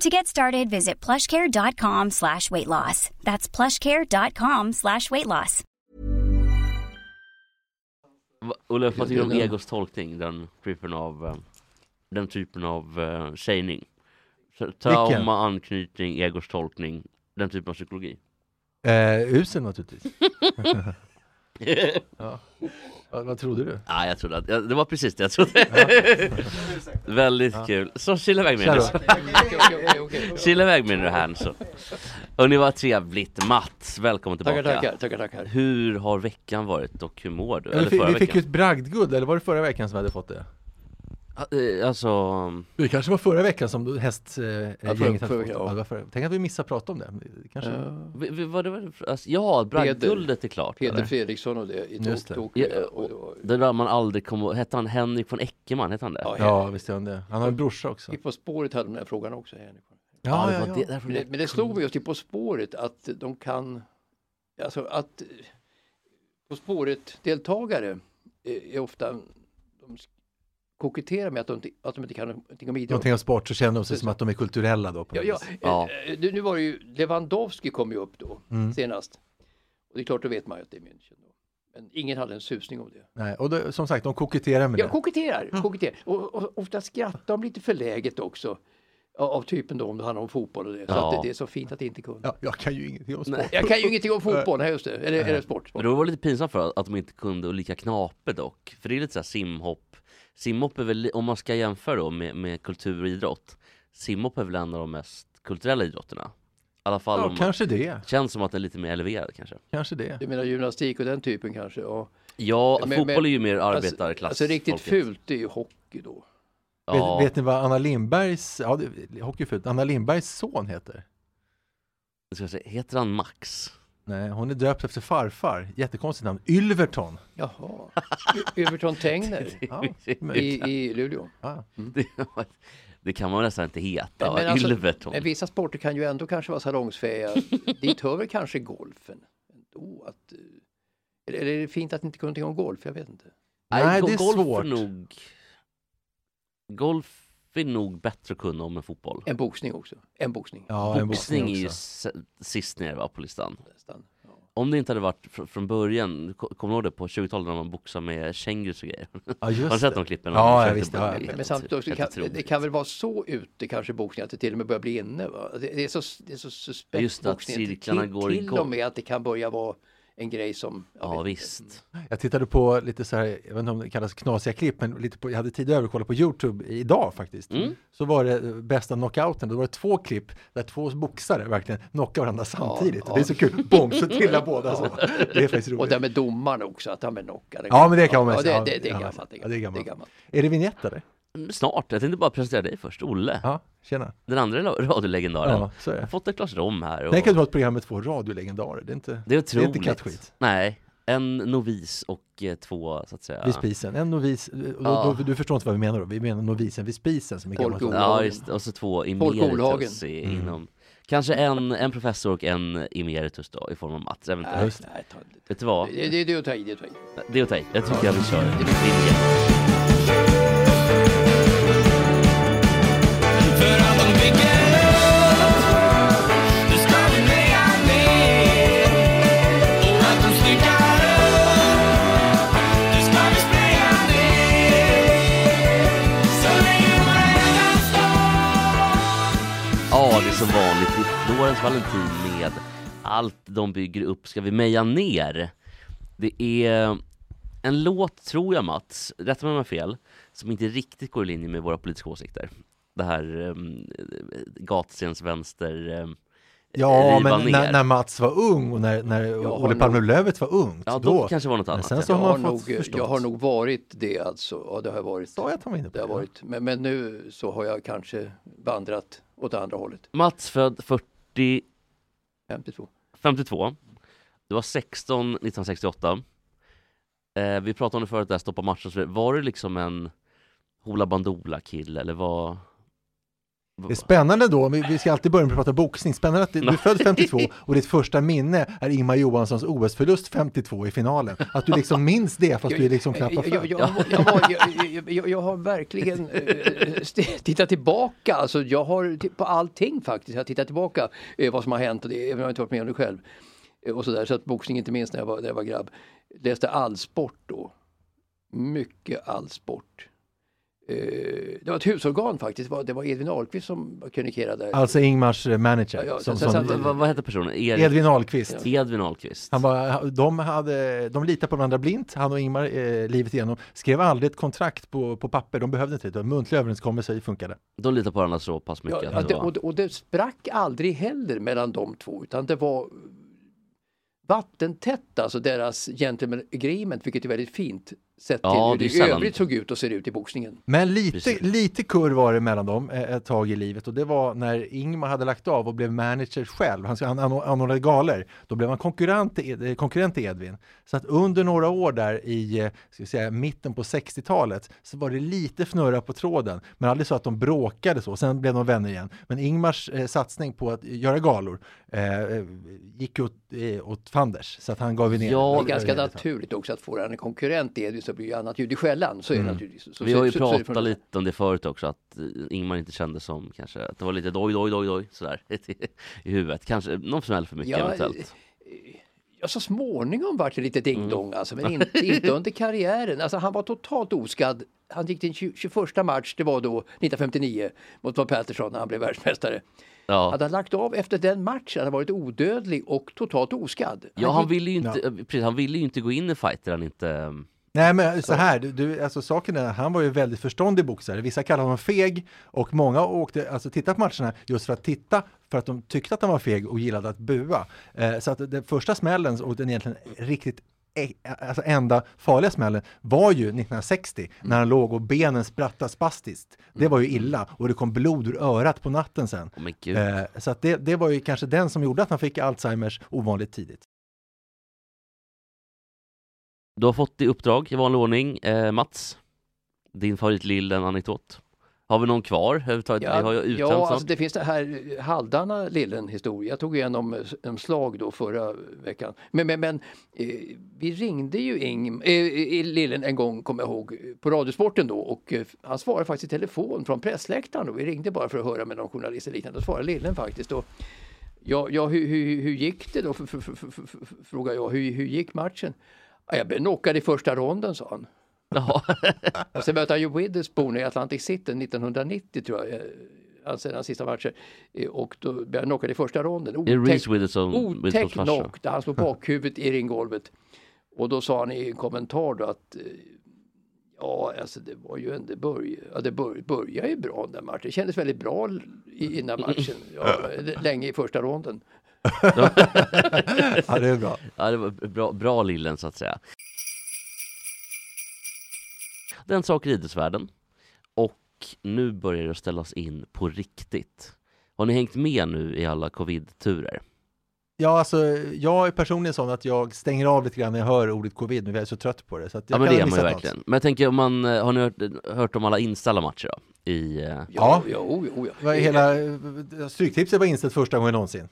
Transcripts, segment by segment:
To get started, visit plushcare.com slash weight loss. That's plushcare.com slash weight loss. Olle, vad tycker du om egos tolkning? Den typen av, eh, den typen av uh, sägning? Trauma, anknytning, egos tolkning, den typen av psykologi. Eh, usel naturligtvis. ja. vad, vad trodde du? Ja, jag trodde att, ja, det var precis det jag trodde. Väldigt kul. Så kila iväg med då. Kila iväg med det här nu så. Och ni var trevligt. Mats, välkommen tillbaka. Tackar, tackar, tackar, tackar. Hur har veckan varit och hur mår du? Ja, vi, Eller fick, förra vi fick ju ett bragdguld, eller var det förra veckan som vi hade fått det? Eh, Alltså, Det kanske var förra veckan som hästgänget Ja, förra- hade förra veckan, ja. ja, förra- Tänk att vi missade prata om det. Kanske. Ja. vi- vi- vad det var, alltså, ja, bragdguldet är klart. Peter eller? Fredriksson och det i Just det. Tok-. Ja, och det där man aldrig kommer Hette han Henrik von Eckermann? Hette han det? Ja, Ja, visst gör han det. Han har en brorsa också. I På spåret hade de den här frågan också. Henrik. Ja, ja, det- Men det, men det slog mig just i På spåret att de kan, alltså att eh, På spåret-deltagare är ofta, de koketterar med att de, inte- att de inte kan någonting om idrott. Någonting om sport så känner de sig som att de är kulturella då. På Ja, ja, vis. Ja. eh, Nu var det ju, Lewandowski kom ju upp då Mm. senast. Och det är klart, då vet man ju att det är München. Då. Men ingen hade en susning om det. Nej, och då, som sagt, de koketterar med Ja, det. koketterar, koketterar. Och, och ofta skrattar de lite förläget också. Av, typen då om det handlar om fotboll och det. Så Ja. att det, det är så fint att det inte kunde. Ja, jag kan ju ingenting om sport. Nej. Jag kan ju ingenting om fotboll, nej just det. Eller, eller sport. Men sport. det var lite pinsamt för att de inte kunde och lika knape dock. För det är lite såhär simhopp. Simhopp är väl, om man ska jämföra då med, med kultur och idrott. Simhopp är väl en av de mest kulturella idrotterna. I alla fall Ja, om kanske det. Känns som att den är lite mer eleverad kanske. Kanske det. Du menar gymnastik och den typen kanske? Ja. Ja, Men- fotboll men- är ju mer Alltså, arbetarklass. alltså riktigt folket. fult är ju hockey då. Ja, Vet, vet ni vad Anna Lindbergs, ja det, hockey är fult, Anna Lindbergs son heter? jag ska säga, heter han Max? Nej, hon är döpt efter farfar. Jättekonstigt namn. Ylverton. Jaha. Y- Överton Tegner Ja, i, i Luleå. ja. det, det kan man nästan inte heta. Men- alltså- Ylverton. Men vissa sporter kan ju ändå kanske vara salongsfähiga. Dit hör väl kanske golfen. Ändå att, eh, eller eller är det fint att inte kunna någonting om golf? Jag vet inte. Nej, go- det är golf svårt. nog... Golf är nog bättre att kunna om än fotboll. En boxning också. En boxning. Ja, en Boxning är ju sist ner va, på listan. Nästan. Ja. Om det inte hade varit fr- från början, ko- kommer du ihåg det på 20-talet när man boxade med kängurus och grejer? Ja, Har du just sett det. de klippen? Ja, De ja, försökte visst, bara ja. bli Men, men samtidigt också, helt kan, otroligt. det kan väl vara så ute kanske boxning att det till och med börjar bli inne. Va? Det, det, är så, det är så suspekt Just att boxning. cirklarna till, går till igång. och med att det kan börja vara en grej som... jag Ja visst. Jag tittade på lite så här, jag vet inte om det kallas knasiga klipp, men lite på, jag hade tid över att kolla på Youtube idag faktiskt. Mm. Så var det eh, bästa knockouten, då var det två klipp där två boxare verkligen knockar varandra samtidigt. ja. Det är så kul, bom, så trillar båda så. Det är faktiskt Och roligt. det med domaren också, att han är knockad. Ja, men det kan man ja, säga. det, det, det är Ja, gammalt. Det är ja, det är gammalt. Det är gammalt. Är det vignett eller? Snart, jag tänkte bara presentera dig först, Olle. Ja, tjena. Den andra radiolegendaren. Ja, så är Jag det. fått ett glas rom här. Och... Tänk att du har ett program med två radiolegendarer, det är inte, Det är otroligt. inte kattskit. Nej, en novis och eh, två så att säga. Vid spisen, en novis, då, Ja. då, du förstår inte vad vi menar då, vi menar novisen vid spisen som är gammalt. Ja, just det. Och så två emeritus i, Mm. inom Kanske en, en professor och en emeritus då i form av Mats, Nej, eventuellt. Just nej, ta, Vet du vad? det, det, det är att ta i, det är att ta i. Det är åt dig. Jag tycker jag vill köra. Florens Valentin med Allt de bygger upp ska vi meja ner. Det är en låt, tror jag Mats, rätta mig om jag har fel, som inte riktigt går i linje med våra politiska åsikter. Det här um, gatscens vänster um, Ja, men när, när Mats var ung och när, när har Olle Palme nog- Lövet var ungt, Ja, då, då, kanske var något men annat. sen så Jag har har, nog, förstått. jag har nog varit det alltså. Ja, det har jag varit. Sa jag att han var inne på Det har det? varit. Men, men nu så har jag kanske vandrat åt andra hållet. Mats född 40, 52. 52. Du var 16 1968. Eh, vi pratade om det förut, där stoppa matchen. Var du liksom en Hoola Bandoola kille eller vad? Det är spännande då, vi ska alltid börja med att prata boxning, spännande att du är född 52 och ditt första minne är Ingmar Johanssons OS-förlust 52 i finalen. Att du liksom minns det fast du är liksom knappt var jag, född. jag, jag, jag, har- jag, jag, har verkligen eh, tittat tillbaka, alltså jag har på allting faktiskt, jag har tittat tillbaka eh, vad som har hänt och det, även om jag inte varit med om det själv. Eh, och så, där, så att boxning inte minst när jag var, när jag var grabb. Läste allsport då. Mycket allsport. Eh, det var ett husorgan faktiskt, det var, det var Edvin Ahlqvist som kronikerade. Alltså Ingmars eh, manager. Ja, ja, som, sen- som, sen- Vad, vad heter personen? Erik? Edvin Ahlqvist. Edvin Ahlqvist. Han var, de, hade, de litade på varandra blint, han och Ingmar, eh, livet igenom. Skrev aldrig ett kontrakt på, på papper, de behövde inte det. Muntlig överenskommelser funkade. De litar på varandra så pass mycket Ja, det och, det- och det sprack aldrig heller mellan de två utan det var vattentätt, alltså deras gentleman agreement, vilket är väldigt fint. Sett Ja, till det hur det i sällan. övrigt såg ut och ser ut i boxningen. Men lite, Precis. lite kurr var det mellan dem eh, ett tag i livet och det var när Ingmar hade lagt av och blev manager själv. Han, han anor- anordnade galer. Då blev han konkurrent till, eh, konkurrent till Edvin. Så att under några år där i eh, ska säga, mitten på 60-talet så var det lite fnurra på tråden. Men aldrig så att de bråkade så. Sen blev de vänner igen. Men Ingmars eh, satsning på att göra galor eh, gick åt, eh, åt fanders. Så att han gav ner. Ja, Det är ganska naturligt också att få en konkurrent i Edvin så blir ju annat ljud i skällan. Så är det naturligtvis. Så, Vi har ju så, så, så det pratat från- lite om det förut också, att eh, Ingmar inte kände som kanske, att det var lite doj, doj, doj, doj sådär i huvudet. Kanske någon smäll för mycket Ja, eventuellt. Ja, så småningom vart det lite Mm. ding-dong alltså, men inte, inte under karriären. Alltså, han var totalt oskadd. Han gick till 20, 21 match, det var då 1959 mot Bob Patterson när han blev världsmästare. Ja. Hade han lagt av efter den matchen hade han varit odödlig och totalt oskadd. Ja, han gick- ville ju inte, eh, precis, han ville ju inte gå in i fighter han inte... Nej men så här, du, du, alltså saken är, han var ju väldigt förståndig boxare. Vissa kallar honom feg och många åkte, alltså titta på matcherna just för att titta för att de tyckte att han var feg och gillade att bua. Eh, så att den första smällen och den egentligen riktigt e- Alltså enda farliga smällen var ju 1960 när han låg och benen sprattade spastiskt. Det var ju illa och det kom blod ur örat på natten sen. Gud. Eh, så att det, det var ju kanske den som gjorde att han fick Alzheimers ovanligt tidigt. Du har fått i uppdrag i vanlig ordning, eh, Mats. Din favoritlillen anekdot. Har vi någon kvar överhuvudtaget? vi har ju ja alltså det finns det här halvdana lillen historia. Jag tog igenom eh, en slag då förra veckan. Men, men, men eh, vi ringde ju Ing, eh, lillen en gång, kommer jag ihåg, på Radiosporten då och eh, han svarade faktiskt i telefon från pressläktaren. Då. Vi ringde bara för att höra med någon journalist eller liknande. Då svarade lillen faktiskt. Och, ja, ja hur, hur, hur gick det då? F- f- f- f- f- Frågade jag. Hur, hur gick matchen? Ja, jag blev knockad i första ronden, sa han. Jaha. Och sen mötte han ju Witherspoon i Atlantic City 1990 tror jag. eh, Alltså den sista matchen. Eh, Och då blev han knockad i första ronden. Otäck farsa. knock där han slog bakhuvudet i ringgolvet. Och då sa han i en kommentar då att eh, Ja, alltså det var ju en, det började, ja, det bör, började ju bra den matchen. Det kändes väldigt bra i, innan matchen. Ja, länge i första ronden. Ja, det är bra. Ja, det var bra, bra lillen så att säga. Den saker i idrottsvärlden. Och nu börjar det ställas in på riktigt. Har ni hängt med nu i alla covid-turer? Ja, alltså jag är personligen sån att jag stänger av lite grann när jag hör ordet covid, men jag är så trött på det. Så att jag Ja men det är man ju något. verkligen. Men jag tänker om man, eh, har ni hört, hört om alla inställda matcher då? I, eh, Ja. Ja, jo, jo, är Hela eh, Stryktipset var inställt första gången någonsin.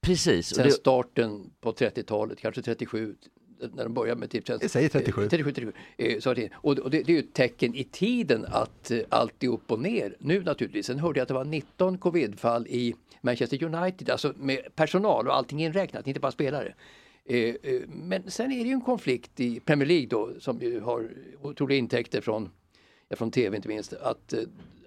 Precis. Sen det, starten på 30-talet, kanske 37, när de började med Tipstjänst. Jag säger 37. Eh, 37, 37. Eh, så Och det, det är ju ett tecken i tiden att eh, allt är upp och ner nu naturligtvis. Sen hörde jag att det var 19 covidfall i Manchester United, alltså med personal och allting inräknat, inte bara spelare. Eh, eh, Men sen är det ju en konflikt i Premier League då som ju har otroliga intäkter från, ja, från tv inte minst. Att,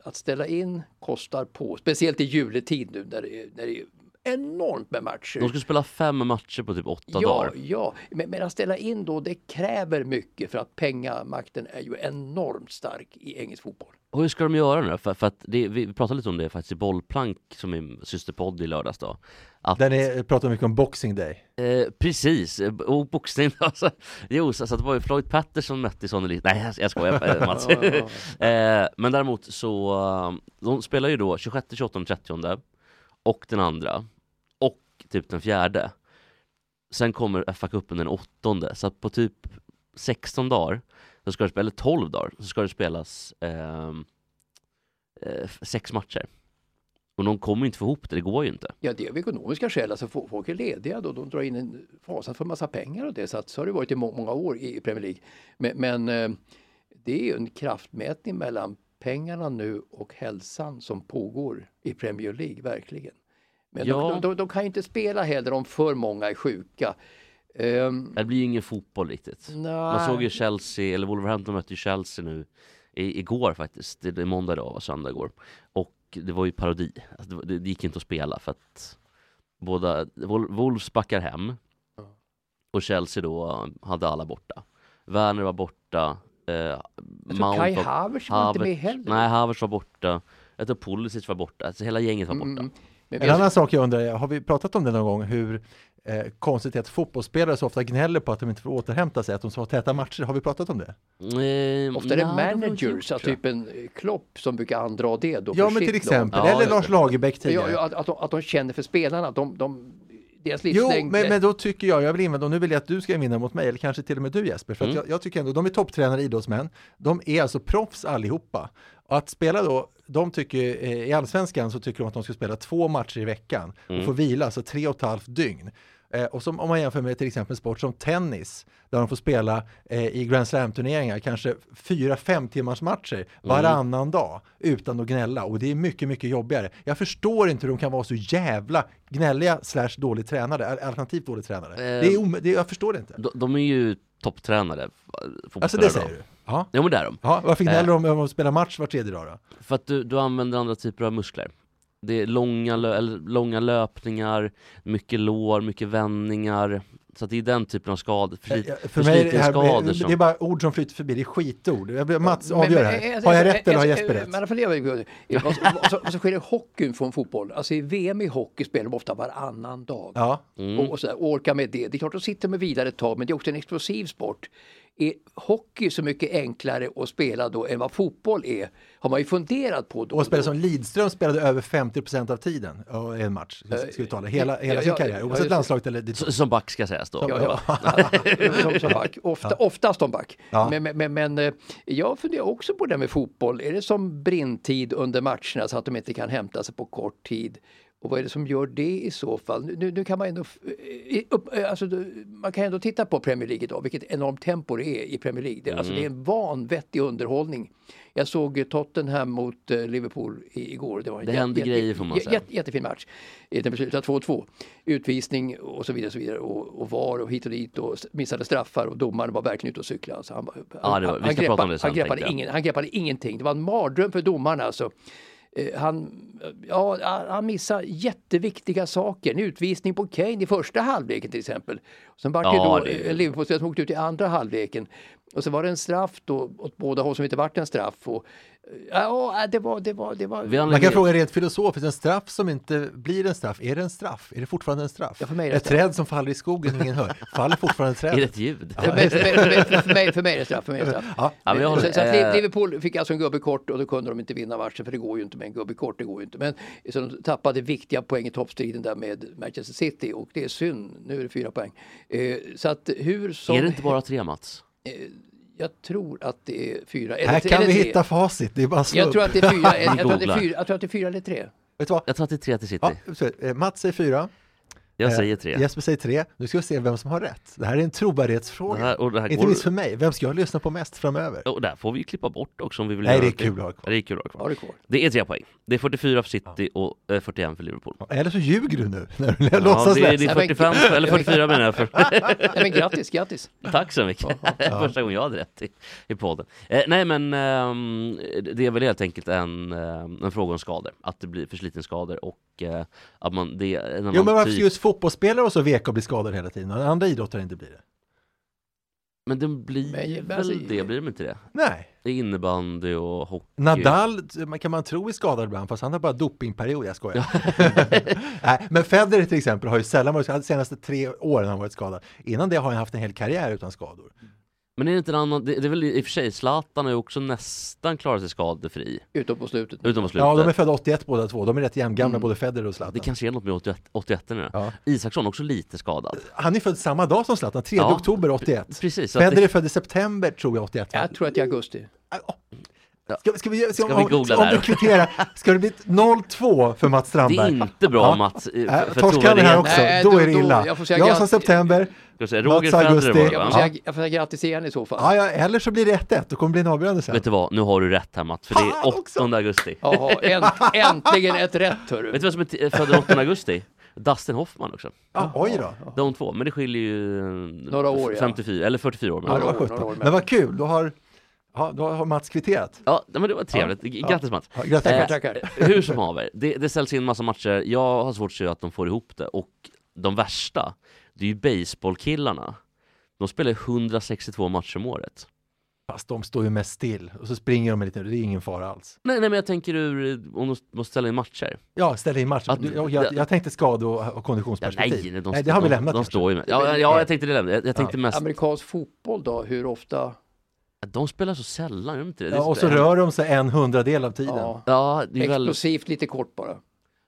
att ställa in kostar på, speciellt i juletid nu när det är, när det är enormt med matcher. de skulle spela fem matcher på typ åtta Ja, dagar. ja. Men, men att ställa in då, det kräver mycket för att pengamakten är ju enormt stark i engelsk fotboll. Och hur ska de göra nu? För, för att det, vi pratade lite om det faktiskt i Bollplank som är systerpodd i lördags då. Att, Där ni pratar mycket om Boxing Day. eh, precis, eh, och boxning alltså. Jo, så, så det var ju Floyd Patterson mötte Sonny Liston. Nej jag, jag skojar eh, Mats. eh, men däremot så, eh, de spelar ju då 26, 28, 30 och den andra och typ den fjärde. Sen kommer FA-cupen den åttonde, så att på typ 16 dagar, så ska det, spela- eller 12 dagar, så ska det spelas ehm, eh, eh, sex matcher. Och de kommer ju inte få ihop det, det går ju inte. Ja, det är av ekonomiska skäl. Alltså, folk är lediga då, de drar in en fasansfull massa pengar och det. Så, att, så har det varit i må- många år i Premier League. Men, men eh, det är ju en kraftmätning mellan pengarna nu och hälsan som pågår i Premier League, verkligen. Men Ja. de, de, de kan ju inte spela heller om för många är sjuka. Ehm, Det blir ingen fotboll riktigt. nej. Man såg ju Chelsea, eller Wolverhampton mötte Chelsea nu i, igår faktiskt. Det är måndag idag och söndag igår. Och det var ju parodi. Alltså det, det, gick inte att spela för att båda, Wol- Wolves backar hem och Chelsea då hade alla borta. Werner var borta. Eh, Jag tror Kai var- Havertz var inte med heller. Nej, Havertz var borta. Jag tror Pulisic var borta. Alltså hela gänget var borta. Mm. Men En annan sak jag undrar, har vi pratat om det någon gång, hur eh, konstigt är att fotbollsspelare så ofta gnäller på att de inte får återhämta sig, att de så har täta matcher. Har vi pratat om det? Eh, Ofta är det managers, alltså tror jag. typ en eh, Klopp som brukar andra det då Ja, men till exempel. lag. Eller Lars det. Lagerbäck tidigare. ja, att, att, de, att de känner för spelarna, de, de, deras Jo, livslängd. men, men då tycker jag, jag vill invända, och nu vill jag att du ska vinna mot mig, eller kanske till och med du Jesper, för Mm. jag, jag tycker ändå, de är topptränare idrottsmän, de är alltså proffs allihopa. Och att spela då, de tycker, eh, i allsvenskan så tycker de att de ska spela två matcher i veckan och Mm. få vila, alltså tre och ett halvt dygn. Eh, och som, om man jämför med till exempel sport som tennis, där de får spela eh, i Grand Slam-turneringar kanske fyra, fem timmars matcher varannan dag utan att gnälla och det är mycket, mycket jobbigare. Jag förstår inte hur de kan vara så jävla gnälliga slash dåligt tränade, al- alternativt dåligt tränade. det är om, det, jag förstår det inte. De, de är ju topptränare. Alltså fotbollsspelare det säger då. du? Ja. Jo men det är de. ja varför gnäller Eh. de om att spela match var tredje dag då? För att du, du använder andra typer av muskler. Det är långa, lö, långa löpningar, mycket lår, mycket vändningar. Så att det är den typen av skador, Eh, För mig är det, här, förslitningsskador det är bara ord som flyter förbi, det är skitord. Mats avgör men- här. eh, Har jag eh, rätt eller har eh, Jesper eh, rätt? Men jag- eh, vad, som sker i hockeyn från fotboll, alltså i VM i hockey spelar de ofta varannan dag. Ja. Mm. Och, och, så där, och orkar med det. Det är klart, de sitter med vidare ett tag, men det är också en explosiv sport. Är hockey så mycket enklare att spela då än vad fotboll är? Har man ju funderat på då. Och spelare som Lidström spelade över 50% av tiden ja, i en match, ska ska vi tala. Hela, hela ja, sin ja, karriär, ja, oavsett det. landslaget eller ditt Som back ska sägas då. Ja, som, som back. Ofta, Oftast som back. Ja. Men, men, men, eh, jag funderar också på det med fotboll. Är det som brintid under matcherna så att de inte kan hämta sig på kort tid? Och vad är det som gör det i så fall? Nu- Nu, kan man ändå, upp, eh, alltså, man kan ändå titta på Premier League idag, vilket enormt tempo det är i Premier League. Det, alltså, det är en vanvettig underhållning. Jag såg Tottenham mot eh, Liverpool igår. Det, var Det jä- händer jä- grejer, får man säga. jä- jättefin match. Den beslutade 2-2. Utvisning och så vidare. Och, så vidare. Och, och VAR och hit och dit och missade straffar och domaren var verkligen ute och cyklade. Alltså han, Ja, var- han, sen, han, greppade ingen, han greppade ingenting. Det var en mardröm för domaren alltså. Eh, Han, ja, han missade jätteviktiga saker. En utvisning på Kane i första halvleken till exempel. Sen var det Ja, då det- en Liverpool-spelare som åkte ut i andra halvleken. Och så var det en straff då åt båda håll som inte vart en straff. Och, ja, det var, det var, det var... Man kan fråga rent filosofiskt, en straff som inte blir en straff, är det en straff? Är det fortfarande en straff? Ja, för mig är det ett straff. träd som faller i skogen och ingen hör, faller fortfarande Är det ett ljud? För mig, för, mig, för, mig, för, mig, för mig är det straff. För mig är det straff. Ja. Ja, men jag håller- så, så att eh, Liverpool fick alltså en gubbe kort och då kunde de inte vinna matchen för det går ju inte med en gubbe kort. Det går ju inte. Men, så de tappade viktiga poäng i toppstriden där med Manchester City och det är synd. Nu är det fyra poäng. Eh, så att hur som... Är det inte bara tre Mats? Eh, jag tror att det är fyra. Eller, Här kan eller vi tre. hitta facit, det är bara Jag slump. tror att det är fyra. Jag, jag, tror att det är fyra jag tror att det är fyra eller tre. Vet du vad? Jag tror att det är tre till City. Ja, eh, Mats säger fyra, Jag Eh, säger tre. Jesper säger tre. Nu ska vi se vem som har rätt. Det här är en trovärdighetsfråga. Det här, och det här Inte går... minst för mig. Vem ska jag lyssna på mest framöver? Och där får vi klippa bort också om vi vill Nej, göra det är kul att ha kvar. Det är kul att ha kvar. Det är tre poäng. Det är 44 för City och eh, 41 för Liverpool. Eller så ljuger du nu när du Ja, låtsas det, är, det är 45, för- eller 44 menar jag. För. Nej, men grattis, grattis. Tack så mycket. Första gången jag hade rätt i, i podden. Eh, nej men ehm, det är väl helt enkelt en, ehm, en fråga om skador. Att det blir förslitningsskador och eh, att man... Det, när Jo man men varför typ- just fotbollsspelare och så veka och bli skadade hela tiden? Och andra idrottare inte blir det? Men det blir Men, väl alltså, det, blir de inte det? Nej. Det är innebandy och hockey. Nadal kan man tro är skadad ibland fast han har bara dopingperiod, jag skojar. Nej, men Federer till exempel har ju sällan varit skadad, de senaste tre åren har han varit skadad. Innan det har han haft en hel karriär utan skador. Men är det inte en annan, det, det är väl i och för sig, Zlatan har ju också nästan klarat sig skadefri. Utom på slutet. Utom på slutet. Ja, de är födda 81 båda två. De är rätt jämngamla både Federer och Zlatan. Det kanske är något med 81, 81 nu. Ja. Isaksson också lite skadad. Han är född samma dag som Zlatan, 3 Ja, oktober 81. Precis. Federer det, är född i september tror jag 81. va? Jag tror att det är augusti. Ska, ska vi, ska, Ska vi om, googla om där? du kvitterar, ska det bli 0-2 för Mats det Strandberg? är inte bra. Mats. Äh, Torskar vi här också, Nej, då då- är det då- illa. jag får säga Jag grattis. som september, Ska säga, Roger Federer augusti. var det Jag va? Ja. jag får säga grattis igen i så fall. ja, ja, eller så blir det 1-1, då kommer det bli en avgörande sen. Vet du vad, nu har du rätt här Mats, för det är Fan också. 8 augusti. Jaha, änt, äntligen ett rätt hörru. Vet du vem som är född den 8 augusti? Dustin Hoffman också. Ja, oj då. De två, men det skiljer ju eh, Några år, ja. 54, eller 44 år. Ja, det Men, var år, 17. några år. Men vad kul, då har, ja, då har Mats kvitterat. ja, men det var trevligt. Grattis Mats. Ja, grattis. Tackar, Eh, tackar. Hur som haver, det, det ställs in massa matcher. Jag har svårt att se att de får ihop det. Och de värsta, det är ju baseballkillarna. De spelar 162 matcher om året. Fast de står ju mest still och så springer de lite, det är ingen fara alls. Nej, nej men jag tänker ur, om de måste ställa in matcher. Ja, ställ in matchen. Att- jag, jag, jag tänkte skade och, och Ja, konditionsperspektiv. nej, de, nej, det har vi de, lämnat. De kanske. står ju med. Ja, ja, jag tänkte det lämna. Jag, jag tänkte mest, Amerikansk fotboll då, hur ofta? de spelar så sällan, gör de inte det? Ja, och så rör de sig en hundradel av tiden. Ja, Ja, det är väl, explosivt lite kort bara.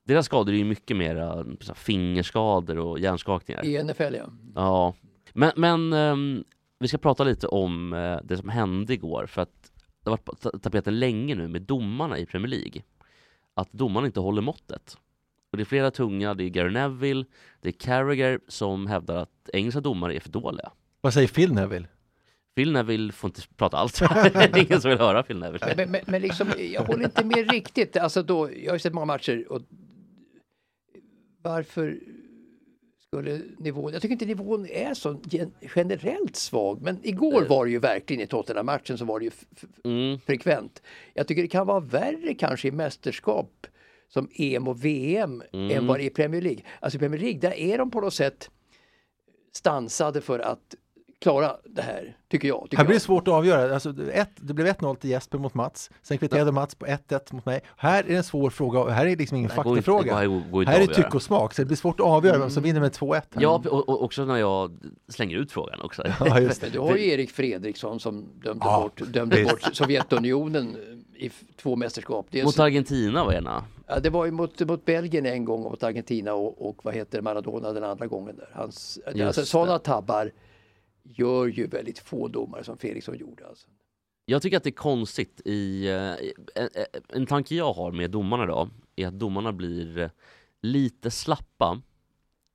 Deras skador är ju mycket mer fingerskador och hjärnskakningar. I NFL ja. Ja, men, men ehm, vi ska prata lite om eh, det som hände igår för att det har varit på ta- tapeten länge nu med domarna i Premier League. Att domarna inte håller måttet. Och det är flera tunga, det är Gary Neville, det är Carragher som hävdar att engelska domare är för dåliga. Vad säger Phil Neville? Phil Neville får inte prata alls. det är ingen som vill höra Phil Neville. Men, men, men liksom, jag håller inte med riktigt. Alltså då, jag har ju sett många matcher och varför skulle nivån, jag tycker inte nivån är så gen- generellt svag, men igår var det ju verkligen i Tottenham-matchen så var det ju Mm. frekvent. Jag tycker det kan vara värre kanske i mästerskap som EM och VM Mm. än vad det är i Premier League. Alltså i Premier League, där är de på något sätt stansade för att klara det här, tycker jag. Tycker Här blir det svårt att avgöra. Alltså, ett, det blev 1-0 till Jesper mot Mats. Sen kvitterade Mats på 1-1 mot mig. Här är det en svår fråga och här är liksom ingen Det går inte- faktafråga. det går- går inte här är avgöra. tycke och smak, så det blir svårt att avgöra vem som vinner med 2-1. här. Ja, och, och också när jag slänger ut frågan också. Ja, just det. Du har ju Erik Fredriksson som dömde Ja, bort, dömde visst. bort Sovjetunionen i två mästerskap. Dels, Mot Argentina var ena. ja, det var ju mot, mot Belgien en gång och mot Argentina och, och vad heter det, Maradona den andra gången. Där. Hans, alltså, det. sådana tabbar gör ju väldigt få domare som Fredriksson gjorde. Alltså. Jag tycker att det är konstigt i, eh, en, en tanke jag har med domarna då, är att domarna blir eh, lite slappa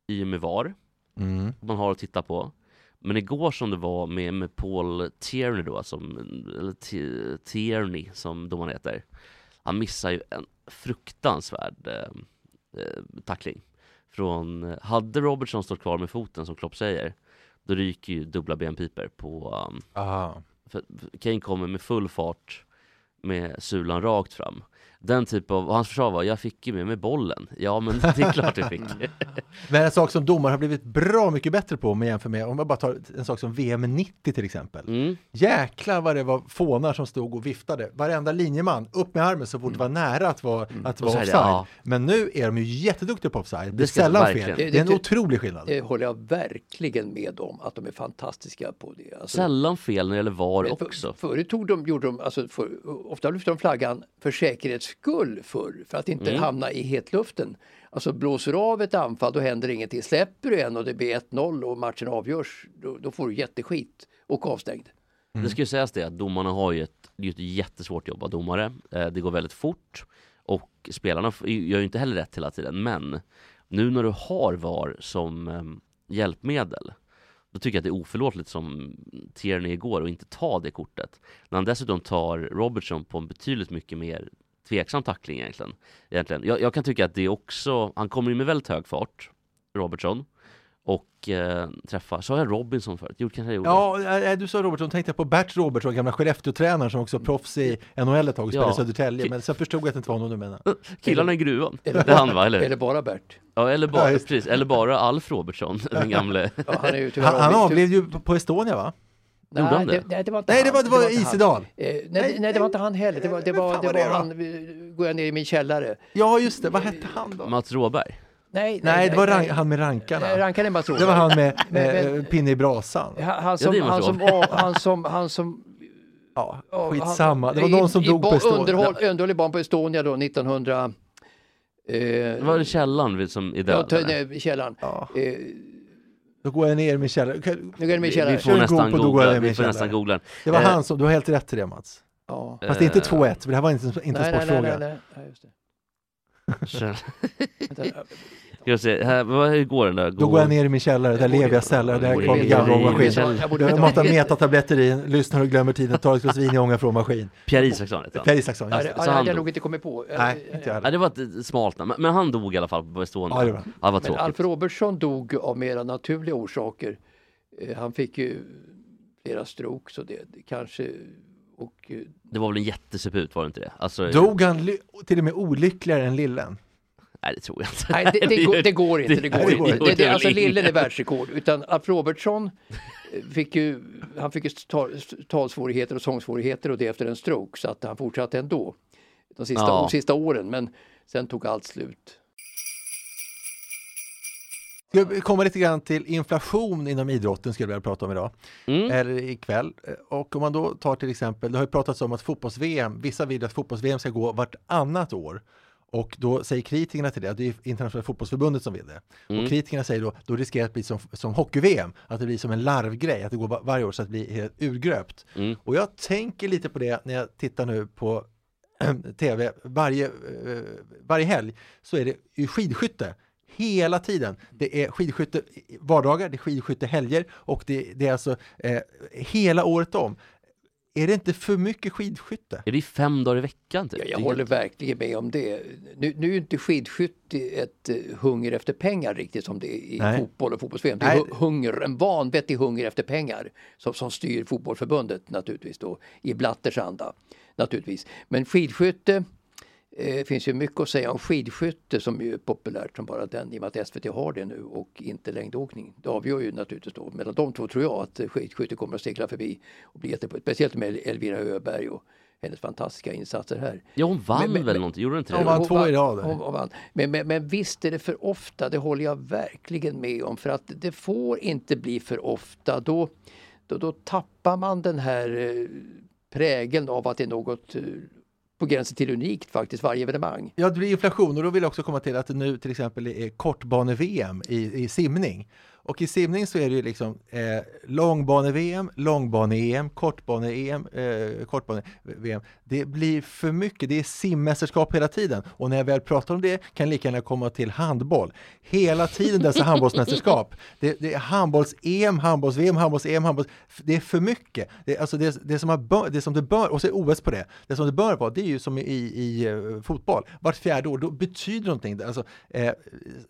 i och med VAR, Mm. man har att titta på. Men igår som det var med, med Paul Tierney då, som, eller T- Tierney som domaren heter, han missar ju en fruktansvärd eh, eh, tackling. Från, hade Robertson stått kvar med foten som Klopp säger, då ryker ju dubbla benpiper på um, Aha. för Kane kommer med full fart med sulan rakt fram. Den typ av, och hans försvar var, jag fick ju med mig bollen. Ja men det är klart du fick. Men en sak som domare har blivit bra mycket bättre på om jag jämför med, om jag bara tar en sak som VM 90 till exempel. Mm. Jäklar vad det var fånar som stod och viftade. Varenda linjeman upp med armen så fort det var nära att vara, att vara offside. ja. Men nu är de ju jätteduktiga på offside. Det är Det sällan verkligen. fel. Det är en otrolig skillnad. Det håller jag verkligen med om, att de är fantastiska på det. Alltså, Sällan fel när det gäller VAR för- också. Förut tog de, gjorde de, alltså för, ofta lyfte de flaggan för säkerhets skull förr, för att inte Mm. hamna i hetluften. Alltså blåser av ett anfall då händer ingenting. Släpper du en och det blir 1-0 och matchen avgörs, då, då får du jätteskit och avstängd. Det ska ju sägas det att domarna har ju ett, det är ett jättesvårt jobb av domare. Eh, Det går väldigt fort och spelarna gör ju inte heller rätt hela tiden. Men nu när du har VAR som em, hjälpmedel då tycker jag att det är oförlåtligt som Tierney igår och inte ta det kortet. När han dessutom tar Robertson på en betydligt mycket mer tveksam tackling egentligen. egentligen. Jag, jag kan tycka att det är också, han kommer ju med väldigt hög fart, Robertson, och eh, träffar, sa jag Robinson förut? Jo, kanske jag gjorde. Ja, äh, du sa Robertson, tänkte jag på Bert Robertson, gamla Skellefteå-tränaren som också är proffs i NHL ett tag och Ja. spelade i Södertälje. Men sen förstod jag att det inte var honom du menade. Killarna i gruvan. Det är han va, eller? Eller bara Bert. Ja, eller Ja, bara, det. precis, eller bara Alf Robertson, den gamle. Ja, han, är ju Han, han avled ju på- på Estonia va? Nej, Gjorde han det? det, nej, det var inte Nej, det han. var, det var inte han. Isedal. Eh, nej, Nej, nej, det var inte han heller. Det var, det var, det var var det då? han, eh, går jag ner i min källare. Ja, just det. Vad hette han då? Mats Råberg. Nej, Nej, det var nej. rank, han med rankarna. Nej, Rankan är Mats Det var han med Men- eh, pinne i brasan. Han, han som, det Mats han som, Råberg. av- han som, han som Ja, Ja, skitsamma. Det var i- någon som i dog på ba- Estonia. Underhåll, underhåll i barn på Estonia då 1900... Eh, Det var det källan som är ja, död? eller? nej, i källaren. Ja, Eh, då går jag ner i min källare. Okej, nu går jag ner i Vi källaren. får Kör nästan go på, då går jag googla, vi får nästan googla. Det var Eh, han som, du har helt rätt i det Mats. Ja. Fast det är inte Eh, 2-1, för det här var inte, inte en Nej, nej, nej, sportfråga. nej, nej, nej, just det. Käll- Vänta, Ska jag se, här, vad, hur går den där? Då går jag ner i min källare, där lever jag sällan, där veta- gamla ångmaskin. jag matar metatabletter i, lyssnar och glömmer tiden, tar ett glas vin i ånga från maskin. Pierre Isaksson heter han. Per Isaksson, Ja, just det ja, det han hade jag nog inte kommit på. Eh, Nej, inte jag Ja, heller. det var ett smalt namn, men han dog i alla fall på Estonia. Ja, det han. Ja, Men tråkigt. Alf Robertsson dog av mera naturliga orsaker. Eh, Han fick ju flera stroke så det, kanske... Och, eh, Det var väl en jättesuput, var det inte det? Alltså, Dog han till och med olyckligare än Lillen? Nej, det tror jag inte. nej, det, det, går, det går inte. Det går inte. Det, det, Det alltså. Lillen är världsrekord. Utan Alf Robertsson eh, fick ju, han fick ju tal, talsvårigheter och sångsvårigheter och det efter en stroke så att han fortsatte ändå de sista, Ja. de sista åren men sen tog allt slut. Vi komma lite grann till inflation inom idrotten skulle jag vilja prata om idag. Mm. Eller ikväll. Och om man då tar till exempel, det har ju pratats om att fotbolls-VM, vissa vill att fotbolls-VM ska gå vartannat år. Och då säger kritikerna till det, det är internationella fotbollsförbundet som vill det. Mm. Och kritikerna säger då, då riskerar det att bli som, som hockey-VM, att det blir som en larvgrej, att det går va- varje år så att det blir helt urgröpt. Mm. Och jag tänker lite på det när jag tittar nu på tv varje, eh, varje helg så är det ju skidskytte hela tiden. Det är skidskytte vardagar, det är skidskytte helger och det, det är alltså eh, hela året om. Är det inte för mycket skidskytte? Är det fem dagar i veckan? Typ? Ja, jag håller verkligen med om det. Nu, nu är ju inte skidskytte ett eh, hunger efter pengar riktigt som det är i Nej. fotboll och fotbolls-VM. Det är Nej. hunger, en vanvettig hunger efter pengar som, som styr fotbollförbundet naturligtvis då i Blatters anda. Naturligtvis. Men skidskytte eh, finns ju mycket att säga om skidskytte som ju är populärt som bara den i och med att SVT har det nu och inte längdåkning. Det avgör ju naturligtvis då mellan de två tror jag att skidskytte kommer att segla förbi och bli jättebra. Speciellt med Elvira Öberg och hennes fantastiska insatser här. Ja, hon vann Men- men- väl men- någonting? Gjorde hon inte det? Hon vann två i rad. Men, men, men visst är det för ofta, det håller jag verkligen med om. För att det får inte bli för ofta. Då, då, då tappar man den här eh, prägeln av att det är något eh, på gränsen till unikt faktiskt, varje evenemang. Ja, det blir inflation och då vill jag också komma till att nu till exempel är kortbane-VM i, i simning. Och i simning så är det ju liksom eh, långbane-VM, långbane-EM, kortbane-EM, eh, kortbane-VM. Det blir för mycket, det är simmästerskap hela tiden. Och när jag väl pratar om det kan jag lika gärna komma till handboll. Hela tiden dessa handbollsmästerskap. Det, det är handbolls-EM, handbolls-VM, handbolls-EM, handbolls... Det är för mycket. Det, är alltså det, det, som bör, det som det bör, och så är OS på det. Det som det bör vara, det är ju som i, i eh, fotboll. Vart fjärde år, då betyder någonting. Alltså, eh,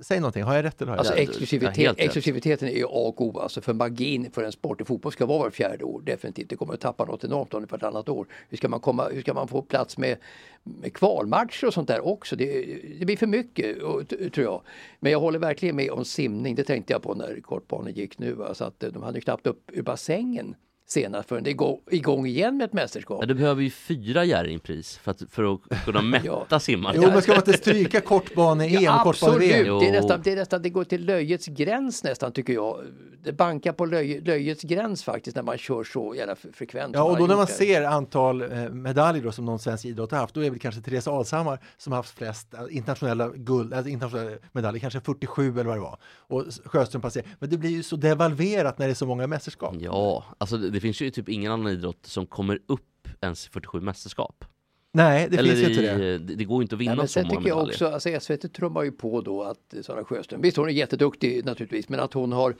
säg någonting, har jag rätt eller har jag Alltså rätt? Ja, exklusivitet, helt rätt. är A och O. Alltså för magin för en sport i fotboll ska vara var fjärde år. Definitivt. Det kommer att tappa något enormt om det vartannat år. Hur ska man, komma, hur ska man få plats med, med kvalmatcher och sånt där också? Det, det blir för mycket och- tror jag. Men jag håller verkligen med om simning. Det tänkte jag på när kortbanan gick nu. Alltså att eh, de hade ju knappt upp ur bassängen senast förrän det är igång, igen med ett mästerskap. Ja, du behöver ju fyra Jerringpris för att, för att kunna mätta simmare. Jo, men ska man inte stryka kortbane-EM Ja, absolut, det, är nästan, det, är nästan, det går till löjets gräns nästan tycker jag. Det bankar på löj, löjets gräns faktiskt när man kör så jävla frekvent. Ja, och då när man det. ser antal eh, medaljer då, som någon svensk idrott har haft, då är väl kanske Therese Alshammar som har haft flest eh, internationella guld, alltså internationella medaljer, kanske 47 eller vad det var. Och Sjöström passerar. Men det blir ju så devalverat när det är så många mästerskap. Ja, alltså det, det finns ju typ ingen annan idrott som kommer upp ens i 47 mästerskap. Nej, det Eller finns ju inte det. det. det går ju inte att vinna Ja, men så många tycker jag medaljer. också, alltså SVT trummar ju på då att Sara Sjöström, visst hon är jätteduktig naturligtvis, men att hon har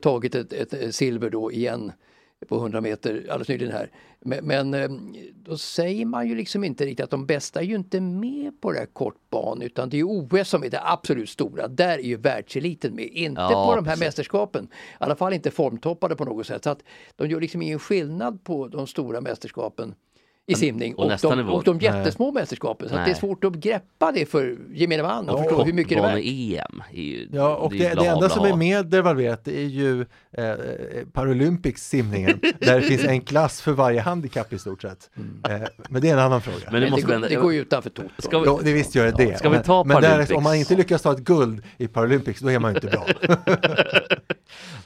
tagit ett, ett, silver då igen på 100 meter alldeles nyligen här. Men, men eh, då säger man ju liksom inte riktigt att de bästa är ju inte med på det här kortban utan det är OS som är det absolut stora. Där är ju världseliten med, inte Ja, på de här precis. mästerskapen. I alla fall inte formtoppade på något sätt. Så att de gör liksom ingen skillnad på de stora mästerskapen i simning och och, de, och de jättesmå mästerskapen. Så att det är Nej. svårt att greppa det för gemene man och Ja, förstå hur mycket det är värt. Kortbane-EM är ju Ja, och det, ju det enda bla, som är med devalverat det är ju eh, Paralympics simningen, där det finns en klass för varje handikapp i stort sett. Eh, men det är en annan fråga. Men det Men måste det, går, ändå- det går ju utanför Toto. Ska vi, Ja, det visst gör det det. Ska vi ta men, men där, om man inte lyckas ta ett guld i Paralympics, då är man ju inte bra.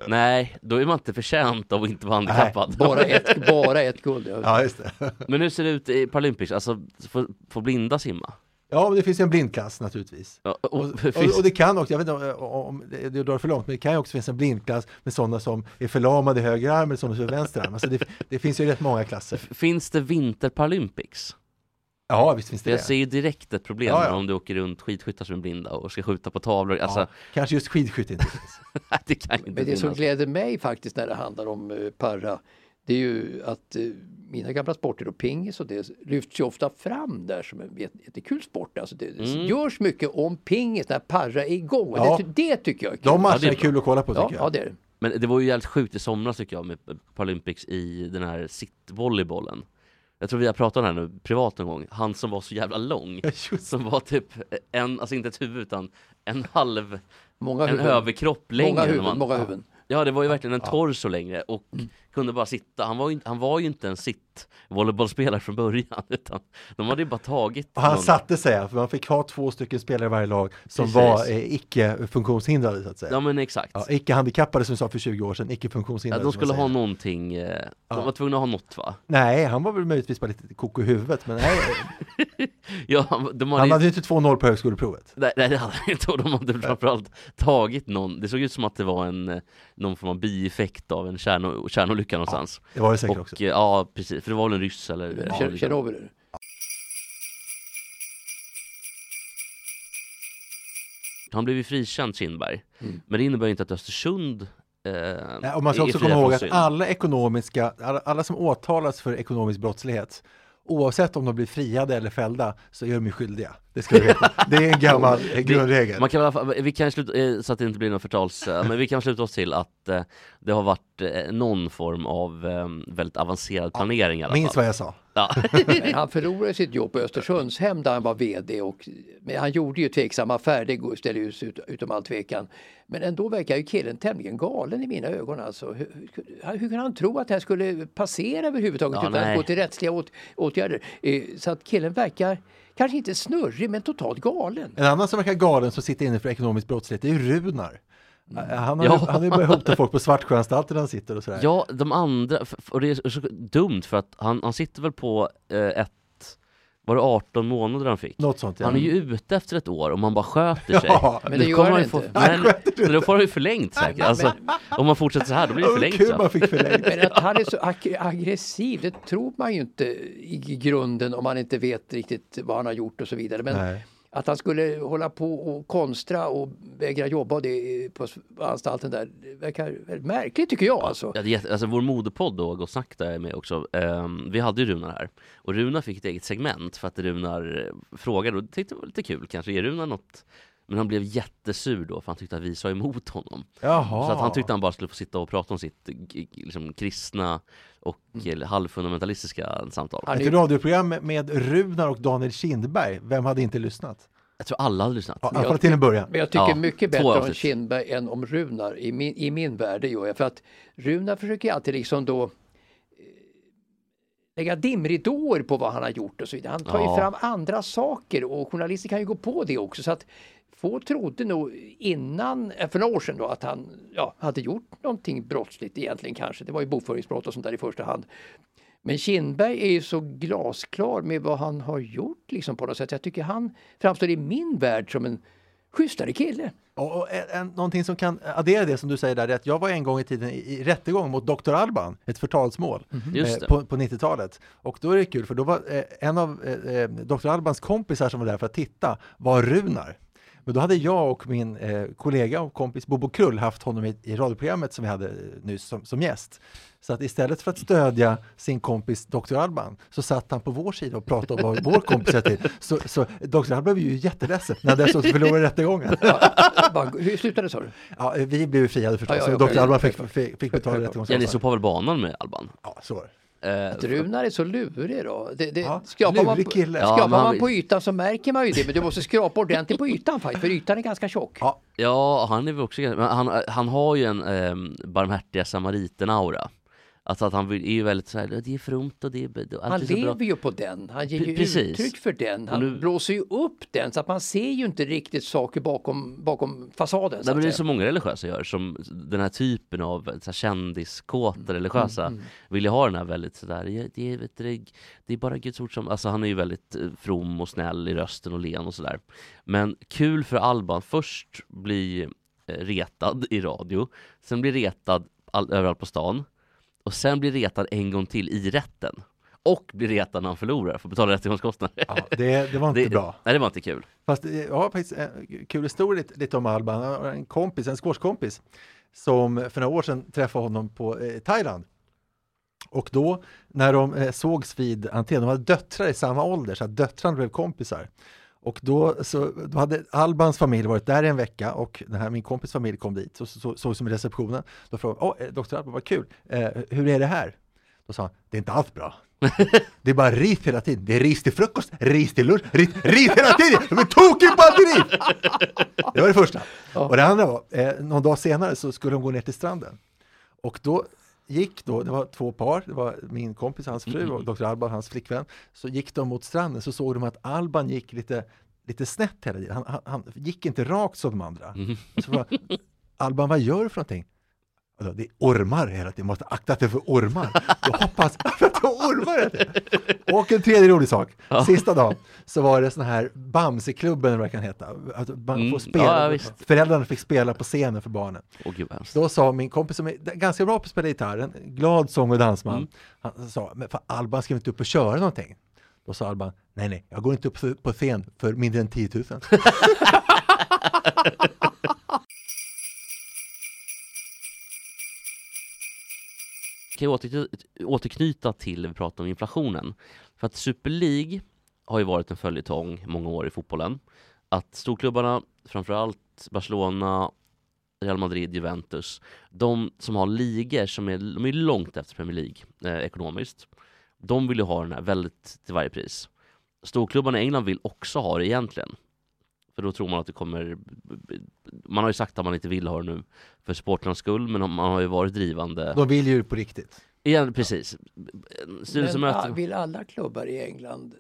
Nej, då är man inte förtjänt av att inte vara Nej, handikappad. Bara ett, bara ett guld. Ja. Just det. Men hur ser det ut i Paralympics? Alltså, får, får blinda simma? Ja, men det finns ju en blindklass naturligtvis. Ja, Och, och, och, finns- och det kan också, jag vet inte om- om det, drar för långt, men det kan ju också finnas en blindklass med sådana som är förlamade i höger arm eller sådana som är vänster arm. Alltså det, det finns ju rätt många klasser. Finns det vinterparalympics? Ja, visst finns det jag ser ju direkt ett problem Ja, ja. om du åker runt skidskyttar som är blinda och ska skjuta på tavlor. Ja, Alltså, kanske just skidskytte inte finns. det kan inte Men det som finnas. gläder mig faktiskt när det handlar om eh, para det är ju att eh, mina gamla sporter och pingis och det lyfts ju ofta fram där som en jätte- jättekul sport. Alltså det Mm. görs mycket om pingis när para är igång. Ja. Det, det tycker jag är kul. De matcherna det är är kul att kolla på ja, tycker ja, jag. det är det. Men det var ju jävligt sjukt i somras tycker jag med Paralympics i den här sittvolleybollen. Jag tror vi har pratat om det här nu privat någon gång. Han som var så jävla lång. Ja, just Som var typ en, alltså inte ett huvud utan en halv, Många en huvuden. överkropp längre. Många huvuden, man- många huvuden. Ja det var ju verkligen en torso längre och kunde bara sitta. Han var ju, inte- han var ju inte en sitt volleybollspelare från början utan de hade ju bara tagit Och han någon- satte sig, för man fick ha två stycken spelare i varje lag som Precis. var eh, icke funktionshindrade så att säga. Ja men exakt. Ja, icke handikappade som vi sa för 20 år sedan, icke Ja, de skulle ha någonting, eh, de Ja. var tvungna att ha något va? Nej, han var väl möjligtvis bara lite koko i huvudet, men nej, Ja, de hade, han ju- hade ju inte 2-0 på högskoleprovet. Nej, nej det hade han inte och de hade framförallt tagit någon, det såg ut som att det var en, eh, någon form av bieffekt av en kärno, kärnolycka någonstans. Det var det säkert och, också. eh, Ja precis, det var väl en ryss eller? Ja, liksom. Tjernobyl. Han blev ju frikänd Kindberg, Mm. men det innebär inte att Östersund eh, Nej, och man ska också komma ihåg att alla ekonomiska, alla, alla som åtalas för ekonomisk brottslighet, oavsett om de blir friade eller fällda, så är de ju skyldiga. Det ska vi veta. Det är en gammal grundregel. Man kan, fall- vi kan sluta, eh, så att det inte blir någon förtals, men vi kan sluta oss till att eh, det har varit eh, någon form av väldigt avancerad planering i alla Minns fall. vad jag sa. Ja. Men han förlorade sitt jobb på Östersundshem där han var VD och men han gjorde ju tveksamma affärer, det ställer ju ut, utom all tvekan. Men ändå verkar ju killen tämligen galen i mina ögon alltså. Hur, hur, hur kan han tro att det här skulle passera överhuvudtaget Ja, utan nej. att gå till rättsliga åt, åtgärder? Eh, så att killen verkar kanske inte snurrig men totalt galen. En annan som verkar galen som sitter inne för ekonomisk brottslighet, är ju Runar. Eh, Han har, ju, Ja. han har ju börjat hota folk på Svartsjöanstalten där han sitter och sådär. Ja, de andra, och det är så dumt för att han, han sitter väl på eh, ett, var det 18 månader han fick? Något sånt ja. Han är ju ute efter ett år om man bara sköter sig. Ja, men det gör kommer han ju få- inte. Nej, Han sköter sig men då får han ju förlängt säkert. Alltså, om man fortsätter så här, då blir det förlängt. kul så. man fick förlängt. Men att han är så ag- aggressiv, det tror man ju inte i grunden om man inte vet riktigt vad han har gjort och så vidare. Men Nej att han skulle hålla på och konstra och vägra jobba och det på anstalten där, det verkar väldigt märkligt tycker jag alltså. Ja, det är alltså vår moderpodd då, Gott Snack, är med också. Um, vi hade ju Runar här. Och Runar fick ett eget segment för att Runar eh, frågade och tyckte det var lite kul kanske. Ger Runar något? Men han blev jättesur då för han tyckte att vi sa emot honom. Jaha. Så att han tyckte han bara skulle få sitta och prata om sitt liksom, kristna och mm. halvfundamentalistiska samtal. Ett radioprogram med- Runar och Daniel Kindberg, vem hade inte lyssnat? Jag tror alla hade lyssnat. Ja, fall till en början. Men jag tycker Ja, mycket bättre om. Kindberg än om Runar i min, i min värld, gör jag. För att Runar försöker alltid liksom då eh, lägga dimridåer på vad han har gjort och så vidare. Han tar Ja. ju fram andra saker och journalister kan ju gå på det också. Så att få trodde nog innan, eh, för några år sedan då, att han ja, hade gjort någonting brottsligt egentligen kanske. Det var ju bokföringsbrott och sånt där i första hand. Men Kindberg är ju så glasklar med vad han har gjort liksom på något sätt. Jag tycker han framstår i min värld som en schysstare kille. Och, och en, någonting som kan addera det som du säger där, är att jag var en gång i tiden i, i rättegång mot Dr. Alban, ett förtalsmål Just eh, på, på 90-talet. Och då är det kul, för då var eh, en av eh, eh, Dr. Albans kompisar som var där för att titta var Runar. Men då hade jag och min eh, kollega och kompis Bobo Krull haft honom i, i radioprogrammet som vi hade eh, nyss som, som gäst. Så att istället för att stödja sin kompis Dr. Alban så satt han på vår sida och pratade om vad vår kompis är till. Så, så Dr. Alban blev ju jätteledsen när han dessutom förlorade rättegången. Bara, hur slutade det sa du? Ja, vi blev friade förstås, Ja, ja, ja, så Dr. Alban fick, fick, fick betala Självklart. Ja, ni på väl banan med Alban? Ja, så var det. Eh, Att Runar är så lurig då. Det, det, Ja, skrapar man, kille. Ja, skrapar han man på ytan så märker man ju det. Men du måste skrapa ordentligt på ytan faktiskt. För ytan är ganska tjock. Ja, Ja, han är väl också men han, han har ju en eh, barmhärtiga samariten-aura. Alltså att han vill- är ju väldigt så här, det är fromt och det är, är Han alltid så bra. lever ju på den. Han ger ju precis. uttryck för den. Han nu- blåser ju upp den så att man ser ju inte riktigt saker bakom, bakom fasaden. Nej, men det är så många religiösa gör som den här typen av så här, kändiskåta religiösa Mm, vill ju ha den här väldigt sådär, det, är, vet du, det, det är bara Guds ord som, alltså han är ju väldigt eh, from och snäll i rösten och len och sådär. Men kul för Alban, först bli eh, retad i radio, sen bli retad all, överallt på stan och sen bli retad en gång till i rätten. Och bli retad när han förlorar för att betala rättegångskostnader. ja det, det var inte det, bra. Nej, det var inte kul. Fast eh, jag har faktiskt en kul historia lite, lite om Alban. Han har En kompis, en squashkompis, som för några år sedan träffade honom på eh, Thailand. Och då när de eh, sågs vid entrén, de hade döttrar i samma ålder så att döttrarna blev kompisar. Och då, så, då hade Albans familj varit där i en vecka och den här, min kompis familj kom dit och så, så, såg som i receptionen. Då frågade åh, eh, doktor Alban, vad kul, eh, hur är det här? Då sa han, det är inte alls bra. Det är bara ris hela tiden. Det är ris till frukost, ris till lunch, ris, ris hela tiden! De är tokiga på ris! Det var det första. Och det andra var, eh, någon dag senare så skulle de gå ner till stranden. Och då gick då, det var två par, det var min kompis, hans fru och Dr. Alban, hans flickvän. Så gick de mot stranden så såg de att Alban gick lite, lite snett hela tiden. Han, han, han gick inte rakt som de andra. Och så var, Alban, vad gör du för någonting? Då, Det är ormar hela tiden, måste akta dig för ormar. Jag hoppas att det är ormar. Och en tredje rolig sak, sista dagen så var det sån här Bamseklubben vad det kan heta. Att man Mm. får spela, Ja, ja, föräldrarna fick spela på scenen för barnen. Åh gud. Då sa min kompis som är ganska bra på att spela gitarr, en glad sång och dansman, Mm. han sa, men för Alban ska inte upp och köra någonting? Då sa Alban, nej nej, jag går inte upp på scen för mindre än 10 000. kan jag återknyta, återknyta till vi pratade om inflationen. För att Super League har ju varit en följetong många år i fotbollen. Att storklubbarna, framförallt Barcelona, Real Madrid, Juventus, de som har ligor som är, de är långt efter Premier League eh, ekonomiskt, de vill ju ha den här väldigt till varje pris. Storklubbarna i England vill också ha det egentligen. För då tror man att det kommer... Man har ju sagt att man inte vill ha det nu för supportrarnas skull, men man har ju varit drivande. De vill ju på riktigt. Igen, precis. Men Styrelsemöte. ah, vill alla klubbar i England?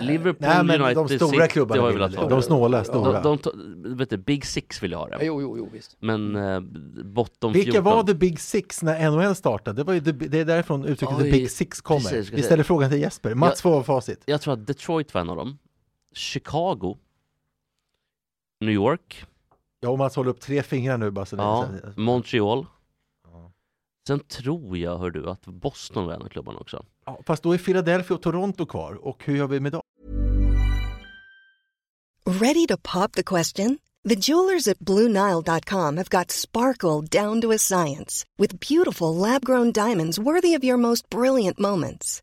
Liverpool, Nej, men United, de stora City klubbarna har velat ha De snåla, De, stora. de, de, vet du, Big Six vill jag ha det. jo, jo, jo, visst. Men eh, bottom Vilka 14. var the big six när NHL startade? Det, var ju the, det är därifrån uttrycket the Oj, big six kommer. precis, Vi jag ställer frågan till Jesper. Mats får facit. Jag tror att Detroit var en av dem. Chicago. New York. Ja, och Mats håller upp tre fingrar nu bara så det- Ja. så- Montreal. Ja. Sen tror jag, hör du, att Boston var en av klubbarna också. Ja, fast då är Philadelphia och Toronto kvar. Och hur gör vi med dem? Ready to pop the question? The jewelers at BlueNile.com have got sparkle down to a science with beautiful lab grown diamonds worthy of your most brilliant moments.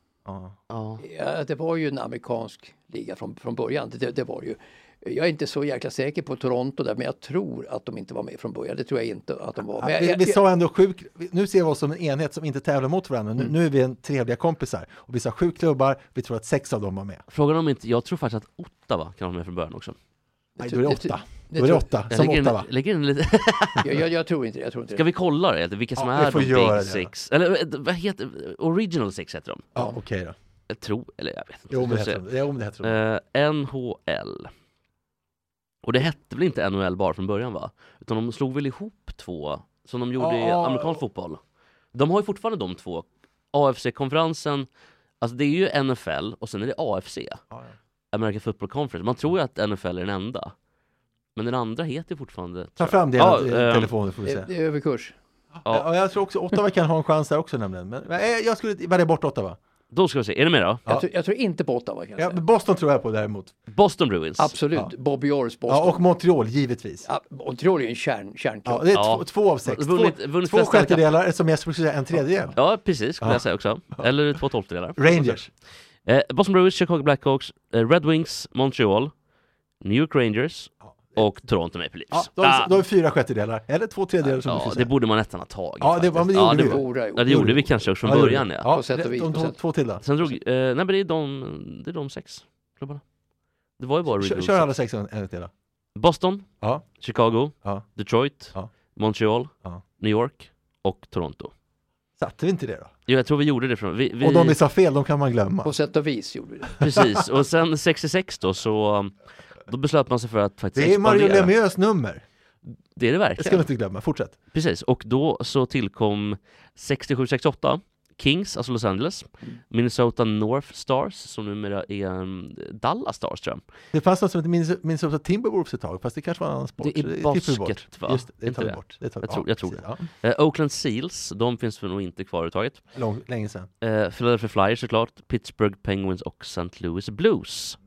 Ja. Ja. Ja, det var ju en amerikansk liga från, från början. Det, det var ju. Jag är inte så jäkla säker på Toronto där, men jag tror att de inte var med från början. Det tror jag inte att de var. Men jag, vi, jag, vi sa ändå sju, nu ser vi oss som en enhet som inte tävlar mot varandra. Mm. Nu, nu är vi en trevliga kompisar. Och vi sa sju klubbar, vi tror att sex av dem var med. Frågan om inte, jag tror faktiskt att Ottawa kan vara med från början också. Nej, då är det åtta. det Då är det åtta, Jag som lägger Ottawa. in, lägger in lite... jag, jag, jag tror inte det. Jag tror inte Ska det. vi kolla det? Vilka som Ja, är får de göra Big det. Six? Eller eh, vad heter Original Six heter de. Ja, okej då. Jag tror, eller jag vet inte. Jo, men det heter de. Jo, det heter de. Eh, NHL. Och det hette väl inte NHL bara från början va? Utan de slog väl ihop två, som de gjorde i Ja. amerikansk fotboll. De har ju fortfarande de två. AFC-konferensen, alltså det är ju NFL och sen är det AFC. Ja, ja. American Football Conference. Man tror ju att NFL är den enda. Men den andra heter fortfarande... Ta fram Ja, dina ehm, telefoner får vi se. Det, det är överkurs. Ja. jag tror också Ottawa kan ha en chans där också nämligen. Men eh, jag skulle välja bort Ottawa. Då ska vi se, är ni med då? Ja. Jag, tror, jag tror inte på Ottawa kan jag Ja, Boston tror jag på däremot. Boston Bruins. Absolut. Ja. Bobby Orrs Boston. Ja, och Montreal givetvis. Ja, Montreal är ju en kärn, kärnklubb. Ja, det är Ja. två, två av sex. Vunnit- två vunnit två sjättedelar, som Jesper skulle säga en tredjedel. Ja, precis skulle Ja. jag säga också. Eller två tolftedelar. Rangers. Eh, Boston Bruins, Chicago Blackhawks, eh, Red Wings, Montreal, New York Rangers och Toronto Maple Leafs. Ja, de, Ah, de är fyra sjättedelar, eller två tredjedelar som du ja, skulle det säga. borde man nästan ha tagit. Ja, det- ja, men det gjorde det, vi. Ja, det gjorde vi kanske också från Ja, det början. Ja. Ja, På sätt och det- vis, de på två, till då. Sen drog, eh, nej men det är de, det är de sex klubbarna. Det var ju bara Kör, original kör sex. alla sex en en till. Boston, Ja. Chicago, Ja. Detroit, Ja. Montreal, Ja. New York och Toronto. Satte vi inte det då? Jo, jag tror vi gjorde det från... Vi, vi, Och de vi sa fel, de kan man glömma. På sätt och vis gjorde vi det. Precis, och sen 66 då så Då beslöt man sig för att faktiskt Det är Mario. Lemieux nummer. Det är det Det ska verkligen. du inte glömma, fortsätt. Precis, och då så tillkom 67-68 Kings, alltså Los Angeles, Minnesota North Stars som numera är um, Dallas Stars tror jag. Det fanns något som hette Minnes- Minnesota Timberwolves ett tag, fast det kanske var en annan sport. Det är basket bort. va? Just det, det tar vi bort. Det tar Jag ja, tror, jag tror det. ja. Eh, Oakland Seals, de finns nog inte kvar överhuvudtaget. Lång, länge sedan. Eh, Philadelphia Flyers såklart, Pittsburgh Penguins och St. Louis Blues.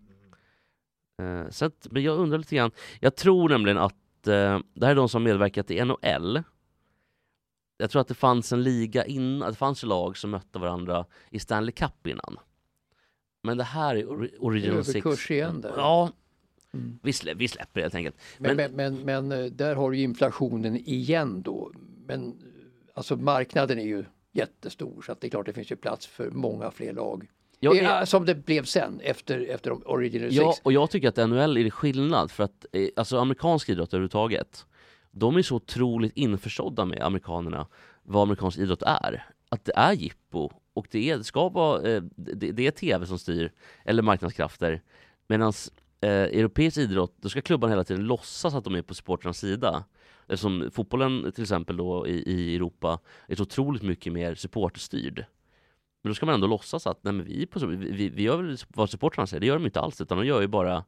Eh, så att, men jag undrar lite grann, jag tror nämligen att det här är de som medverkat i NHL. Jag tror att det fanns en liga innan, det fanns lag som mötte varandra i Stanley Cup innan. Men det här är ori- Original Six. Överkurs igen där. Ja, Mm. vi, slä, vi släpper det helt enkelt. Men, men, men, men eh, där har du inflationen igen då. Men eh, alltså marknaden är ju jättestor så att det är klart det finns ju plats för många fler lag. Jag Eh, Som det blev sen efter, efter Original Ja, Six. och jag tycker att NHL är skillnad för att alltså amerikansk idrott överhuvudtaget de är så otroligt införstådda med amerikanerna vad amerikansk idrott är. Att det är jippo och det, är, det ska vara eh, det, det är tv som styr eller marknadskrafter medan eh, europeisk idrott då ska klubban hela tiden låtsas att de är på supportrarnas sida. Eftersom fotbollen till exempel då i, i Europa är så otroligt mycket mer supporterstyrd. Men då ska man ändå låtsas att nej, men vi, är på, vi, vi gör väl vad supportrarna säger, det gör de inte alls utan de gör ju bara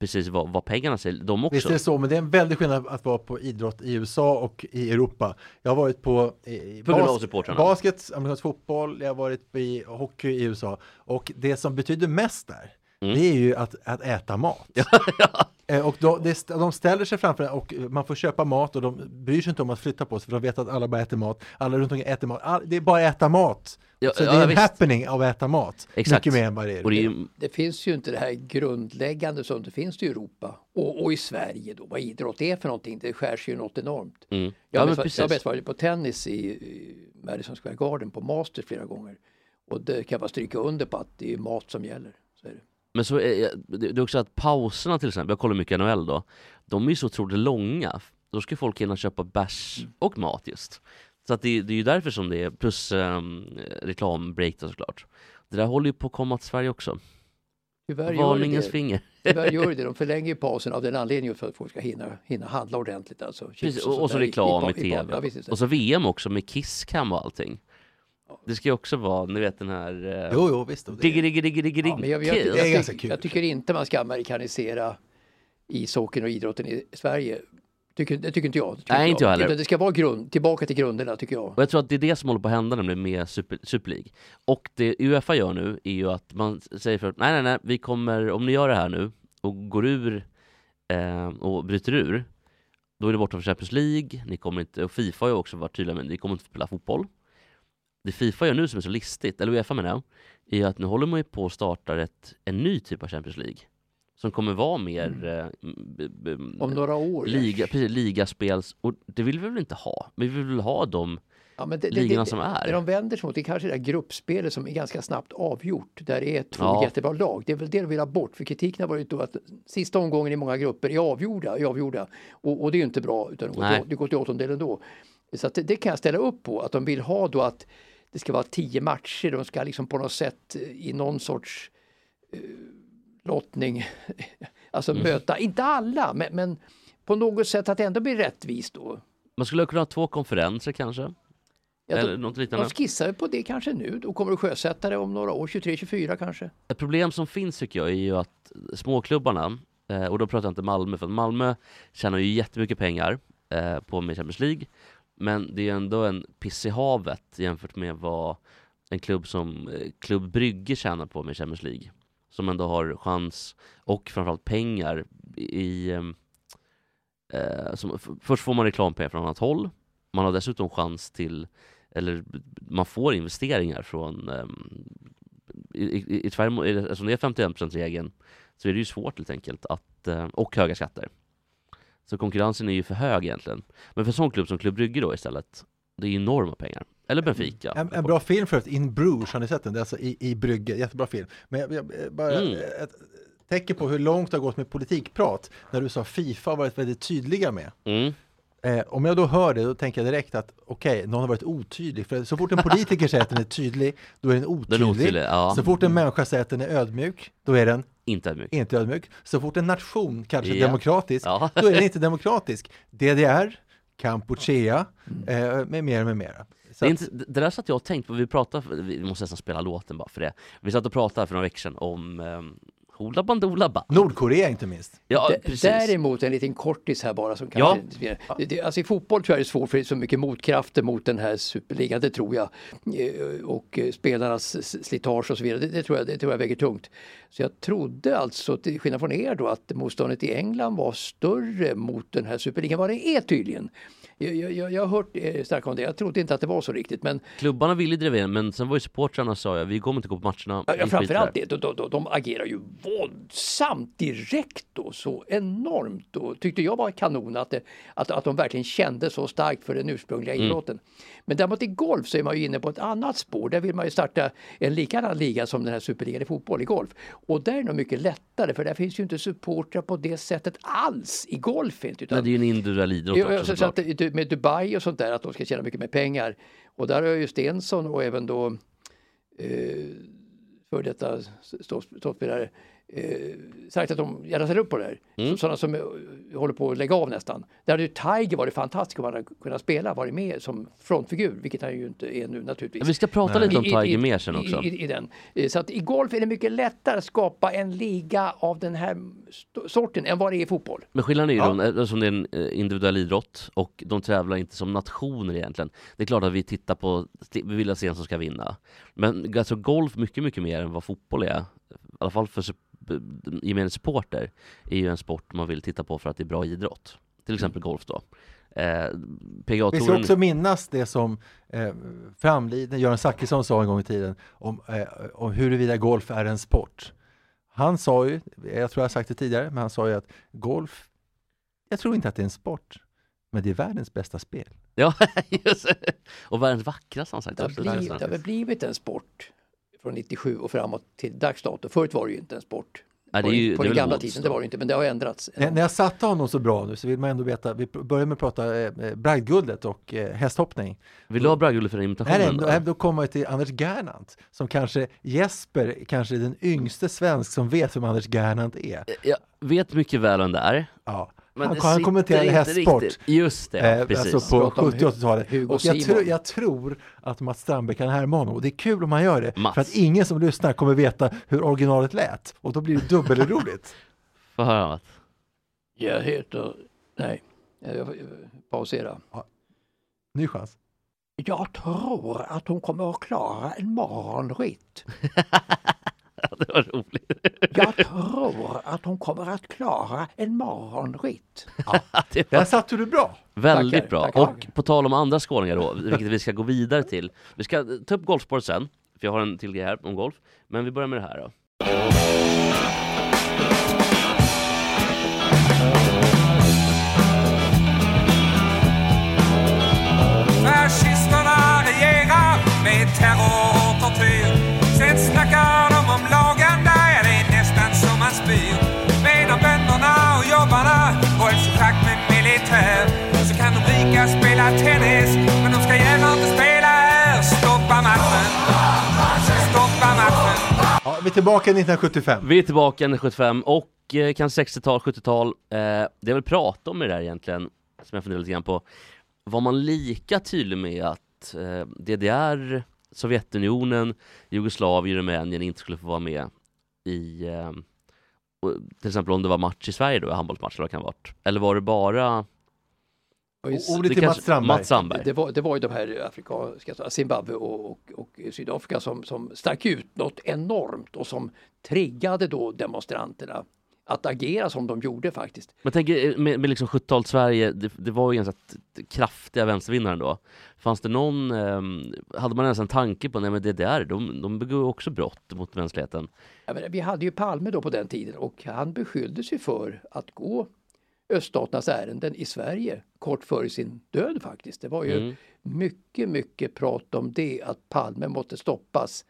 precis vad, vad pengarna säger, de också. Visst är det så, men det är en väldig skillnad att vara på idrott i USA och i Europa. Jag har varit på av supportrarna. basket, amerikansk fotboll, jag har varit på i hockey i USA. Och det som betyder mest där, Mm. det är ju att, att äta mat. Eh, Och då, det, de ställer sig framför en och man får köpa mat och de bryr sig inte om att flytta på sig för de vet att alla bara äter mat. Alla runt omkring äter mat. All, det är bara att äta mat. Ja, så ja, det är en visst. happening av att äta mat. Exakt. Mycket mer än vad det är. Och det ju, Det finns ju inte det här grundläggande som det finns i Europa och, och i Sverige då, vad idrott är för någonting. Det skärs ju något enormt. mm. Jag Ja, har men mest- precis. jag har mest varit på tennis i, i Madison Square Garden på Masters flera gånger. Och det kan jag bara stryka under på att det är mat som gäller. Så är det. Men så är det det är också att pauserna till exempel, jag kollar mycket NHL då, de är ju så otroligt långa. Då ska folk hinna köpa bärs Mm. och mat just. Så att det, det är ju därför som det är, plus um, reklambreak då såklart. Det där håller ju på att komma till Sverige också. Tyvärr Varningens det. finger. Tyvärr gör det. De förlänger ju pausen av den anledningen för att folk ska hinna, hinna handla ordentligt. Alltså. Precis, och, och så där reklam i, i- i- tv. Ja, visst, och så VM också med Kisscam och allting. Det ska ju också vara, ni vet den här... Uh, Jo, jo, visst. diggi, diggi, diggi, Ja, men jag, jag, jag, jag tycker inte man ska amerikanisera ishockeyn och idrotten i Sverige. Tycker, det tycker inte jag. Tycker Nej, inte jag heller. Det ska vara grund, tillbaka till grunderna tycker jag. Och jag tror att det är det som håller på att hända nämligen med Super, Super League. Och det Uefa gör nu är ju att man säger för nej nej nej, vi kommer, om ni gör det här nu och går ur eh, och bryter ur, då är det borta från Champions League, ni kommer inte, och Fifa har ju också varit tydliga med ni kommer inte spela fotboll. Det Fifa gör nu som är så listigt, eller Uefa menar jag, är att nu håller man ju på att starta ett, en ny typ av Champions League. Som kommer vara mer eh, b- b- Om några år. liga, precis, ligaspels, och det vill vi väl inte ha? Vi vill väl ha dem Ja, men det, ligorna det, som är. Det de vänder sig mot det är kanske det där gruppspelet som är ganska snabbt avgjort. Där det är två Ja. jättebra lag. Det är väl det de vill ha bort. För kritiken har varit då att sista omgången i många grupper är avgjorda. Är avgjorda. Och, och det är ju inte bra. Utan det går Nej. till, det går till åttondelen då. Så att det, det kan jag ställa upp på. Att de vill ha då att det ska vara tio matcher. De ska liksom på något sätt eh, i någon sorts eh, lottning alltså Mm. möta, inte alla, men, men på något sätt att det ändå blir rättvist då. Man skulle kunna ha två konferenser kanske? Jag Eller tror- något liknande. De skissar ju på det kanske nu. Då kommer att sjösätta det om några år, 23-24 kanske. Ett problem som finns tycker jag är ju att småklubbarna, eh, och då pratar jag inte Malmö, för att Malmö tjänar ju jättemycket pengar eh, på med Champions League. Men det är ändå en piss i havet jämfört med vad en klubb som eh, Klubb Brygge tjänar på med Champions League. Som ändå har chans och framförallt pengar i... Eh, eh, som, först får man reklampengar från annat håll. Man har dessutom chans till, eller man får investeringar från eh, i, i, i Sverige, eftersom det är 51%-regeln, så är det ju svårt helt enkelt att, eh, och höga skatter. Så konkurrensen är ju för hög egentligen. Men för en sån klubb som Klubb Brygge då istället, det är ju enorma pengar. Eller Benfica. En, en bra film förut, In Bruges, har ni sett den? Det är alltså i, i Brygge, jättebra film. Men jag, jag, bara Mm. ett tecken på hur långt det har gått med politikprat, när du sa Fifa har varit väldigt tydliga med. Mm. Eh, om jag då hör det, då tänker jag direkt att okej, någon har varit otydlig. För så fort en politiker säger att den är tydlig, då är den otydlig. Den otydlig, ja. Så fort en människa säger att den är ödmjuk, då är den Inte ödmjuk. inte ödmjuk. Så fort en nation kanske är Ja. demokratisk, Ja. då är den inte demokratisk. DDR, Kampuchea, eh, med mera, med mera. Så Det, inte, det där satt jag och tänkte på, vi pratade, vi måste nästan spela låten bara för det. Vi satt och pratade för några veckor sedan om um, Hoola Bandoola Ba. Nordkorea inte minst. Ja, D- precis. Däremot en liten kortis här bara som Ja. kanske det, det, alltså I fotboll tror jag det är svårt för det är så mycket motkrafter mot den här superligan, det tror jag. Eh, Och eh, spelarnas slitage och så vidare, det, det, tror jag, det tror jag väger tungt. Så jag trodde alltså, till skillnad från er då, att motståndet i England var större mot den här superligan, vad det är tydligen. Jag, jag, jag har hört eh, starkt om det, jag trodde inte att det var så riktigt men Klubbarna ville driva in, men sen var ju supportrarna sa jag, vi kommer inte gå på matcherna. Ja, framförallt det. de, de, de agerar ju våldsamt direkt och så enormt och tyckte jag var kanon att, det, att, att de verkligen kände så starkt för den ursprungliga Mm. idrotten. Men däremot i golf så är man ju inne på ett annat spår. Där vill man ju starta en likadan liga som den här superligan i fotboll i golf. Och där är det nog mycket lättare för där finns ju inte supportrar på det sättet alls i golf. Inte, utan Nej, det är ju en individuell idrott också så, så att, du- med Dubai och sånt där, att de ska tjäna mycket mer pengar. Och där har ju Stensson och även då eh, för detta ståspelare eh, sagt att de gärna ställer upp på det här. Mm. Så, sådana som eh, håller på att lägga av nästan. Där hade ju Tiger varit fantastisk om han hade kunnat spela, varit med som frontfigur, vilket han ju inte är nu naturligtvis. Vi ska prata lite om i- Tiger i- mer sen också. I, i, i den. Eh, Så att i golf är det mycket lättare att skapa en liga av den här sorten än vad det är i fotboll. Men skillnaden är ju Ja. då, eftersom det är en eh, individuell idrott och de tävlar inte som nationer egentligen. Det är klart att vi tittar på, vi vill se en som ska vinna. Men alltså golf mycket, mycket mer än vad fotboll är. I alla fall för gemene supporter är ju en sport man vill titta på för att det är bra idrott. Till exempel golf då. Eh, Vi ska också minnas det som eh, framlidne Göran Zachrisson sa en gång i tiden om, eh, om huruvida golf är en sport. Han sa ju, jag tror jag har sagt det tidigare, men han sa ju att golf, jag tror inte att det är en sport, men det är världens bästa spel. Ja, just. Och världens vackraste har han sagt Det har, blivit, det har blivit en sport från 97 och framåt till dags dato. Förut var det ju inte en sport. Ja, det ju- på det den gamla tiden, det var det inte, men det har ändrats. När, när jag satte honom så bra nu så vill man ändå veta, vi börjar med att prata eh, bragdguldet och eh, hästhoppning. Vill du ha bragdguldet för Nej, imitationen? nej, då? då, då kommer jag till Anders Gernandt, som kanske Jesper, kanske är den yngste svensk som vet vem Anders Gernandt är. Jag vet mycket väl vem det är. Ja. Men han, han kommenterade hästsport. Just det, eh, precis. Alltså på Prata om 70 och 80-talet. Hugo Och jag, tror- jag tror att Mats Strandberg kan härma honom och det är kul om han gör det. Mats. För att ingen som lyssnar kommer veta hur originalet lät och då blir det dubbelroligt. Få höra Mats. Jag heter... Nej, jag pausera. Ny chans. Jag tror att hon kommer att klara en morgonritt. Ja, det var roligt. Jag tror att hon kommer att klara en morgonritt. det Där var satte du bra. väldigt Tackar, bra. tackar. Och på tal om andra skåningar då, vilket vi ska gå vidare till. Vi ska ta upp golfspåret sen, för jag har en till grej här om golf. Men vi börjar med det här då. Fascisterna regerar med terror rika spela tennis, men de ska gärna inte spela här. Stoppa matchen, stoppa matchen. Ja, vi är tillbaka 1975. Vi är tillbaka 1975 och eh, kanske 60-tal, 70-tal. Eh, det jag vill prata om är det där egentligen, som jag funderar lite grann på. Var man lika tydlig med att eh, DDR, Sovjetunionen, Jugoslavien, Rumänien inte skulle få vara med i eh, till exempel om det var match i Sverige då, handbollsmatch eller vad det kan ha varit. Eller var det bara Ordet det till kanske- Mats Strandberg. Mats Strandberg. Det var, det var ju de här afrikanska, alltså Zimbabwe och, och, och Sydafrika som, som stack ut något enormt och som triggade då demonstranterna att agera som de gjorde faktiskt. Men tänk eh, med, med liksom 70-talet Sverige, det, det var ju ganska kraftiga vänstervinnare då. Fanns det någon, ehm, hade man ens en tanke på, nej men DDR, de, de begår ju också brott mot mänskligheten. Jag menar, vi hade ju Palme då på den tiden och han beskylldes ju för att gå öststaternas ärenden i Sverige kort före sin död faktiskt. Det var ju Mm. mycket, mycket prat om det att Palme måste stoppas,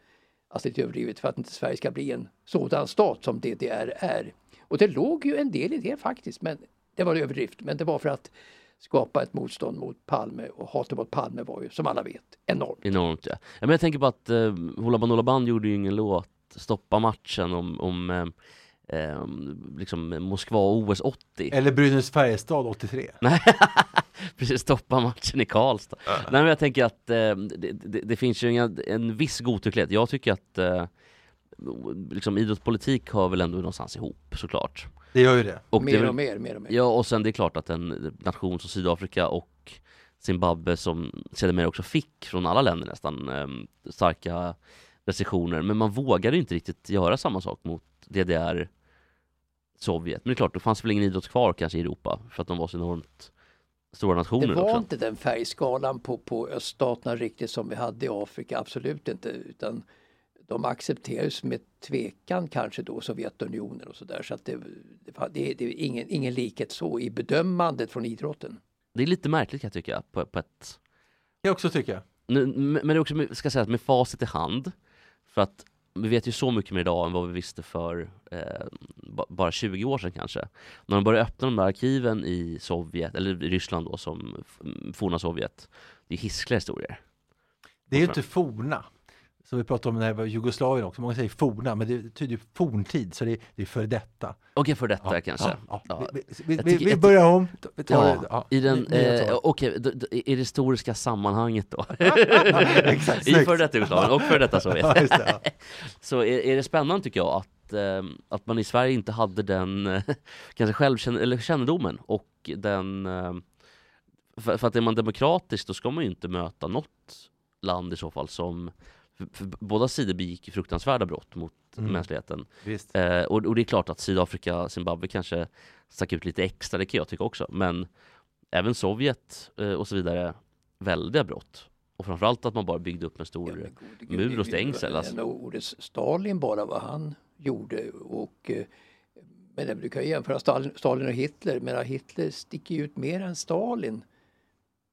alltså lite överdrivet, för att inte Sverige ska bli en sådan stat som DDR är. Och det låg ju en del i det faktiskt, men det var en överdrift. Men det var för att skapa ett motstånd mot Palme och hatet mot Palme var ju som alla vet enormt. Enormt ja. ja men jag tänker på att eh, Hoola Bandoola Band gjorde ju ingen låt, Stoppa matchen om, om eh, eh, liksom Moskva och OS 80. Eller Brynäs-Färjestad 83. Nej, precis, stoppa matchen i Karlstad. Nej men jag tänker att eh, det, det, det finns ju en, en viss godtycklighet. Jag tycker att eh, liksom idrottspolitik hör väl ändå någonstans ihop såklart. Det gör ju det. det är Mer väl- och mer, mer och mer. Ja och sen det är klart att en nation som Sydafrika och Zimbabwe som sedermera också fick från alla länder nästan eh, starka restriktioner. Men man vågade inte riktigt göra samma sak mot DDR, Sovjet. Men det är klart, då fanns väl ingen idrott kvar kanske i Europa för att de var så enormt stora nationer Det var också. inte den färgskalan på, på öststaterna riktigt som vi hade i Afrika, absolut inte. Utan de accepterades med tvekan kanske då Sovjetunionen och sådär. Så att det, det, det, är ingen, ingen likhet så i bedömandet från idrotten. Det är lite märkligt kan jag tycka på, på ett Jag också tycker. Nu, men det är också, med- ska jag säga, med facit i hand. För att vi vet ju så mycket mer idag än vad vi visste för eh, ba- bara 20 år sedan kanske. När de började öppna de där arkiven i Sovjet, eller i Ryssland då som forna Sovjet. Det är hiskliga historier. Det är ju inte forna. Som vi pratade om när det var Jugoslavien också. Många säger forna, men det betyder ju forntid, så det är, det är före detta. Okej, för detta Ja, kanske. ja, Ja. Vi, vi, vi, tycker- vi börjar om. Ja, i den, eh, okej, d- i det historiska sammanhanget då. Exakt, I före detta Jugoslavien och före detta Sovjet. Det. Så är, är det spännande tycker jag att, eh, att man i Sverige inte hade den eh, kanske självkänn eller kännedomen och den eh, för, för att är man demokratisk då ska man ju inte möta något land i så fall som båda sidor begick fruktansvärda brott mot Mm. mänskligheten. Visst. Eh, och, och det är klart att Sydafrika, Zimbabwe kanske stack ut lite extra, det kan jag tycka också. Men även Sovjet eh, och så vidare, väldiga brott. Och framförallt att man bara byggde upp en stor mur och stängsel. Alltså. Ordet Stalin bara vad han gjorde och eh, men du kan ju jämföra Stalin, Stalin och Hitler, men Hitler sticker ju ut mer än Stalin.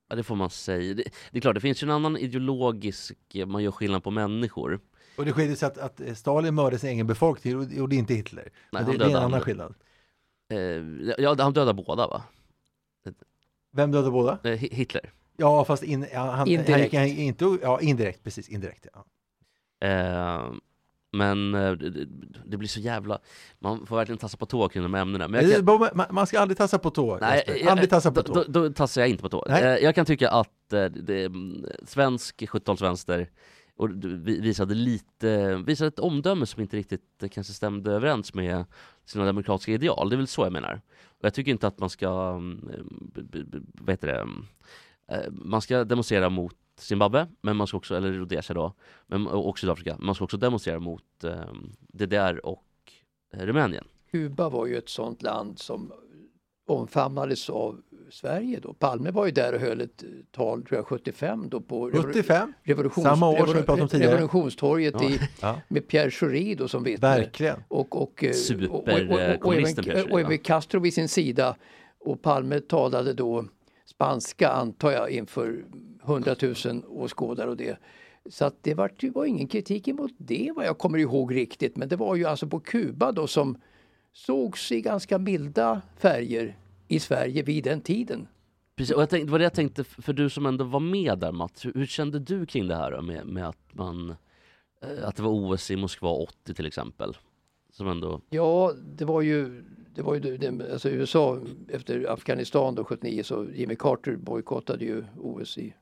Ja, det får man säga. Det, det är klart, det finns ju en annan ideologisk, eh, man gör skillnad på människor. Och det skiljer sig att, att Stalin mördade sin egen befolkning och gjorde inte Hitler. Nej, det, det är en annan skillnad. Eh, ja, han dödade båda va? Vem dödade båda? Eh, Hi- Hitler. Ja, fast in, ja, han, Indirekt. Han, han, inte, ja, indirekt, precis, indirekt. Ja. Eh, men eh, det, det- blir så jävla, man får verkligen tassa på tå kring de ämnena. Men är kan, man, man ska aldrig tassa på tå. Nej, jag- aldrig tassa på tå. då, då tassar jag inte på tå. Nej. Eh, jag kan tycka att eh, det, mm, svensk 70-talsvänster och du- vi- visade lite, visade ett omdöme som inte riktigt eh, kanske stämde överens med sina demokratiska ideal. Det är väl så jag menar. Och jag tycker inte att man ska, mm, vad heter det, mm, eh, man ska demonstrera mot Zimbabwe, men man ska också, eller Rhodesia då, men, och Sydafrika, man ska också demonstrera mot eh, DDR och eh, Rumänien. Kuba var ju ett sånt land som omfamnades av Sverige då. Palme var ju där och höll ett tal, tror jag, 75 då på revo- 75? revolutions, Samma år som vi pratade om tidigare. revolutionstorget Ja. i, Ja. med Pierre Schori då som vittne. Verkligen. Och, och, eh, Super, och, och, och, eh, även, och även Castro vid sin sida. Och Palme talade då spanska antar jag inför 100 000 åskådare och det. Så att det var, det var ingen kritik emot det vad jag kommer ihåg riktigt. Men det var ju alltså på Kuba då som sågs i ganska milda färger i Sverige vid den tiden. Precis, och jag tänkte, det var det jag tänkte, för du som ändå var med där Mats, hur, hur kände du kring det här då, med, med att man, eh, att det var OS i Moskva 80 till exempel? Som ändå, Ja, det var ju, det var ju det, det, alltså USA efter Afghanistan då 79 så Jimmy Carter bojkottade ju OS i,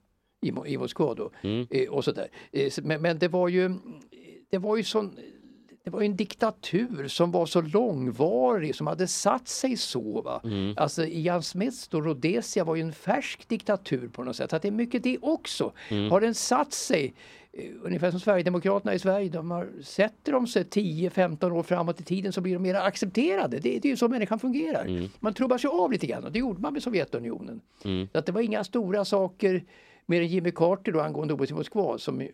i, i Moskva då. mm, Eh, och sådär. Eh, men, men det var ju, det var ju sån, det var en diktatur som var så långvarig, som hade satt sig så. Va? mm, Alltså Ian Smiths då, Rhodesia var ju en färsk diktatur på något sätt. Att det är mycket det också. mm. Har den satt sig eh, ungefär som Sverigedemokraterna i Sverige. De har, sätter de sig 10-15 år framåt i tiden så blir de mer accepterade. Det, det är ju så människan fungerar. Mm. Man trubbar sig av lite grann och det gjorde man med Sovjetunionen. Mm. Så att det var inga stora saker mer än Jimmy Carter då angående OS i Moskva som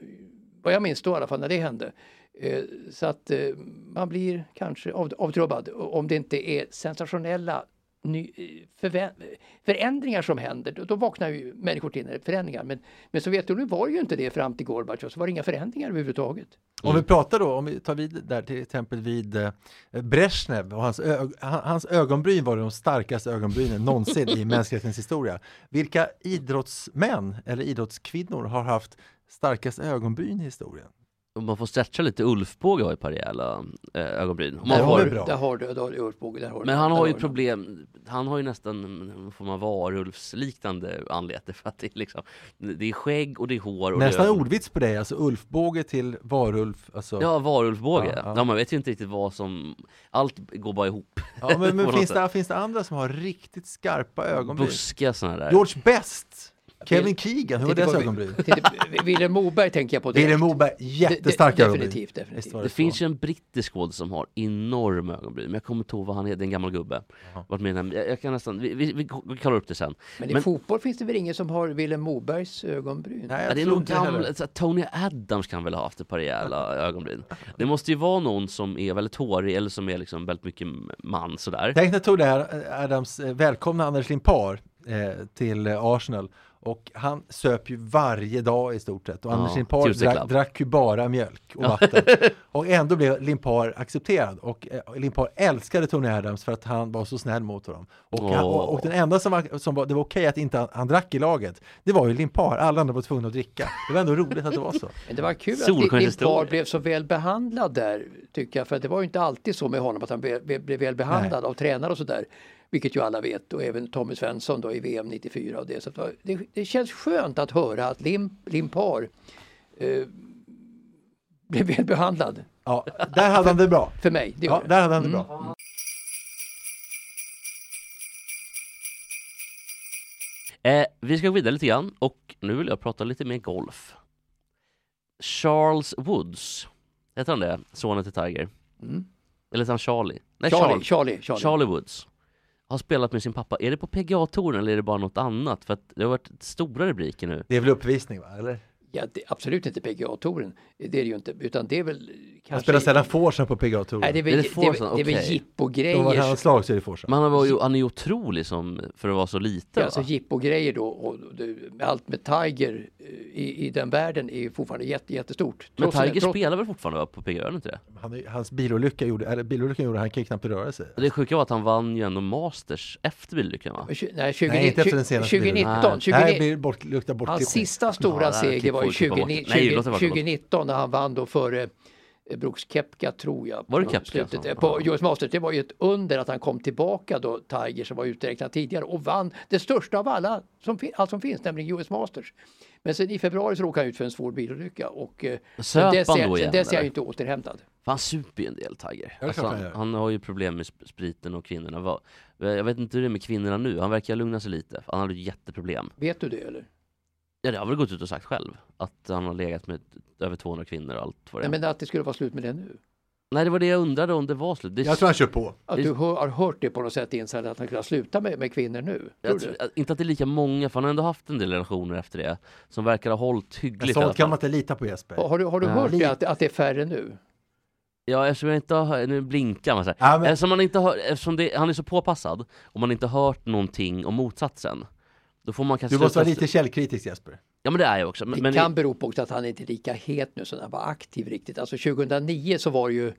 vad jag minns då i alla fall när det hände. Eh, så att eh, man blir kanske avtrubbad om det inte är sensationella ny, förändringar som händer. Då, då vaknar ju människor till när det är förändringar. Men, men Sovjetunionen var ju inte det fram till Gorbatjov, så var det inga förändringar överhuvudtaget. Om vi pratar då, om vi tar vid där till exempel vid eh, Brezhnev och hans, ö- han- hans ögonbryn var de starkaste ögonbrynen någonsin i mänsklighetens historia. Vilka idrottsmän eller idrottskvinnor har haft starkast ögonbryn i historien? Om man får stretcha lite, Ulfbåge har ju ett par rejäla eh, ögonbryn. Om Där man har får. Där har du, där har du Ulf Båge, där har du- Men han har ju problem, han har ju nästan en form av varulvsliknande anlete för att det är liksom Det är skägg och det är hår och Nästan det är ordvits på dig, alltså Ulfbåge till varulf. Alltså. Ja, varulvsbåge. Ja, Ja, ja. man vet ju inte riktigt vad som Allt går bara ihop Ja, men, men finns, det, finns det andra som har riktigt skarpa ögonbryn? Buskiga sådana där George Best, Kevin Keegan, hur var deras ögonbryn? Willem Moberg tänker jag på direkt. Willem Moberg, jättestarka De- de- ögonbryn. Definitivt, definitivt. Det så. finns ju en brittisk skådis som har enorma ögonbryn, men jag kommer inte ihåg vad han heter, det är en gammal gubbe. Varit med jag, jag kan nästan, vi, vi, vi, vi kollar upp det sen. Men i fotboll finns det väl ingen som har Willem Mobergs ögonbryn? Nej, Ja, jag det är nog det gamla, Tony Adams kan väl ha haft ett par rejäla ögonbryn. Det måste ju vara någon som är väldigt hårig eller som är liksom väldigt mycket man sådär. Tänk när Tony Adams eh, välkomna Anders Limpar eh, till Arsenal och han söp ju varje dag i stort sett och Ja, Anders Limpar drack, drack ju bara mjölk och vatten. och ändå blev Limpar accepterad och eh, Limpar älskade Tony Adams för att han var så snäll mot honom. Och, han, och, och den enda som var, som var det var okej att inte han, han drack i laget, det var ju Limpar. Alla andra var tvungna att dricka. Det var ändå roligt att det var så. Men det var kul att Solskens din historia. par blev så väl behandlad där, tycker jag. För det var ju inte alltid så med honom att han blev, blev väl behandlad av tränare och sådär. Vilket ju alla vet och även Tommy Svensson då i VM 94 och det. Så det, det, känns skönt att höra att Lim, Limpar eh, blev väl behandlad. Ja, där hade han det bra. För mig, det Ja, det. där hade han det bra. Eh, vi ska gå vidare lite grann och nu vill jag prata lite mer golf. Charles Woods, heter han det? Sonen till Tiger? Mm. Eller heter han Charlie? Nej, Charlie, Charlie, Charlie. Charlie Woods har spelat med sin pappa. Är det på PGA-touren eller är det bara något annat? För att det har varit stora rubriker nu. Det är väl uppvisning va, eller? Ja, det, absolut inte PGA-touren. Det är det ju inte. Utan det är väl kanske... Han spelar sällan forsen på PGA-touren. Nej, det är väl, Är det det är, det är väl Okej. Om jippogrejer. man har slag så är det forsen. Men han, var ju, han är ju otrolig som, för att vara så liten Ja, alltså jippogrejer då och det, allt med Tiger eh, i, i den världen är ju fortfarande jätte, jättestort. Men Trots- Tiger trots- spelar väl fortfarande va, på PGA, han inte det? Han, är- hans bilolycka gjorde, eller bilolyckan gjorde, han kan ju knappt röra sig. Det sjuka var att han vann ju ändå Masters efter bilolyckan va? Men Nej, 20, Nej, inte efter den senaste 2019. 20, Nej, det blir bort, luktar hans sista stora det seger var ju klipper- klippa 20, bort. Nej, låt det 20, vara, 2019 när han vann då före eh, Brooks Koepka tror jag. Var det på Koepka slutet, På. US Masters. Det var ju ett under att han kom tillbaka då, Tiger som var uträknad tidigare och vann det största av alla som, allt som finns, nämligen US Masters. Men sen i februari så råkade han ut för en svår bilolycka och eh, Söp sen dess, han då sen igen, dess är han ju inte återhämtad. För han super ju en del Tiger. Alltså, han han, har ju problem med sp- spriten och kvinnorna. Jag vet inte hur det är med kvinnorna nu, han verkar lugna sig lite. Han hade ju jätteproblem. Vet du det eller? Ja det har väl gått ut och sagt själv. Att han har legat med över 200 kvinnor och allt vad det Nej, är. men att det skulle vara slut med det nu. Nej det var det jag undrade om det var slut. Det, Jag tror han kör på. Att Det- du hör, har hört det på något sätt inside att han skulle sluta med, med kvinnor nu? Tror jag tror, inte att det är lika många, för han har ändå haft en del relationer efter det. Som verkar ha hållit hyggligt sånt kan man inte lita på Jesper. Har du, har du Ja. hört det, att, att det är färre nu? Ja eftersom jag inte har nu blinkar man så här. Ja, men- Eftersom, man inte har, eftersom det, han är så påpassad och man inte har hört någonting om motsatsen. Då får man kanske Du måste vara lite källkritisk Jesper. Ja men det är jag också. Men, Det men kan bero på också att han inte är lika het nu som han var aktiv riktigt. Alltså 2009 så var det ju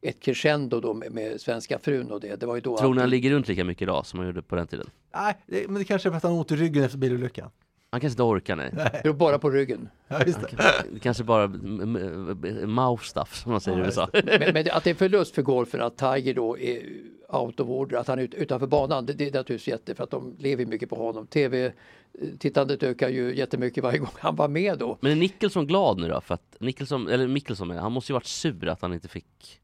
ett crescendo då med, med svenska frun och det. Det var ju då tror ni han ligger runt lika mycket idag som han gjorde på den tiden? Nej, det, men det kanske är för att han har ont i ryggen efter bilolyckan. Han kanske inte orkar nej. Nej. beror bara på ryggen. Ja, just det. Det kanske bara mouth stuff som man säger i USA. Men, men att det är förlust för golfen att Tiger då är out of order, att han är ut, utanför banan, det, det är naturligtvis jätte för att de lever mycket på honom. Tv-tittandet ökar ju jättemycket varje gång han var med då. Men är Nicholson glad nu då? För att Nicholson, eller Mickelson han måste ju varit sur att han inte fick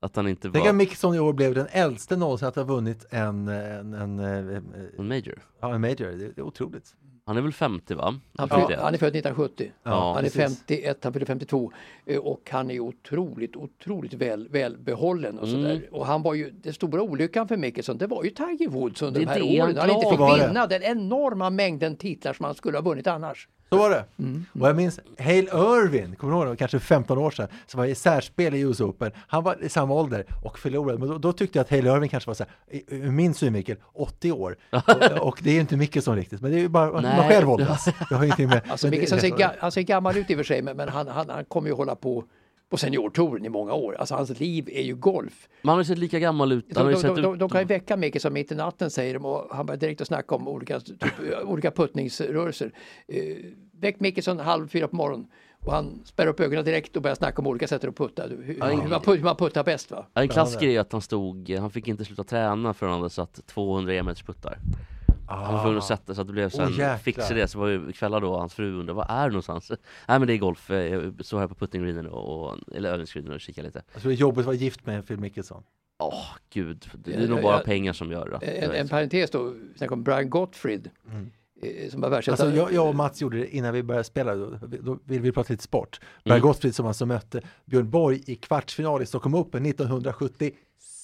Att han inte Tänk var att Mickelson i år blev den äldste någonsin att ha vunnit en, en, en, en, en major. ja, en major. Det, det är otroligt. Han är väl 50 va? Han, fyll, det. han är född 1970. Ja, han är precis. 51, han fyller 52 eh, och han är otroligt, otroligt väl, välbehållen och sådär. Mm. Och han var ju, den stora olyckan för Mickelson det var ju Tiger Woods under Det de är här åren. Han inte fick vinna den enorma mängden titlar som han skulle ha vunnit annars. Så var det. Och jag minns Hale Irvin, kommer du ihåg det? Kanske 15 år sedan, som var i särspel i US Open. Han var i samma ålder och förlorade, men då, då tyckte jag att Hale Irvin kanske var så här, ur min synvinkel, 80 år. och, och det är ju inte Mickelson riktigt, men det är ju bara man Nej. själv åldras. Jag har ingenting med... Alltså Mickelson ser, ga, han ser gammal ut i och för sig men, men han, han, han kommer ju hålla på på seniortouren i många år. Alltså hans liv är ju golf. Men han har ju sett lika gammal ut. De, de, sett de, de, ut... de kan ju väcka Mickelson mitt i natten säger de och han börjar direkt att snacka om olika, typ, olika puttningsrörelser. Eh, väck Mickelson halv fyra på morgonen och han spärrar upp ögonen direkt och börjar snacka om olika sätt att putta. Hur, Ja, hur, man, put- hur man puttar bäst va? En klassiker är att han stod, han fick inte sluta träna förrän han hade satt 200 e puttar. Han var tvungen att sätta så att det blev sen, jäklar. fixade det så var ju kvällar då hans fru undrade, var är du någonstans? Nej men det är golf, eh, jag står här på puttingreenen och, och, eller övningsgreenen och kikar lite. Jag tror det är jobbigt att vara gift med Phil Mickelson. Åh gud, det är Ja, nog bara ja. pengar som gör att En, en parentes då, sen kom Brian Gottfried eh, som var. Alltså jag, jag och Mats gjorde det innan vi började spela, då, då vill vi prata lite sport. Brian Mm. Gottfried som alltså mötte Björn Borg i kvartsfinal i Stockholm Open 1976.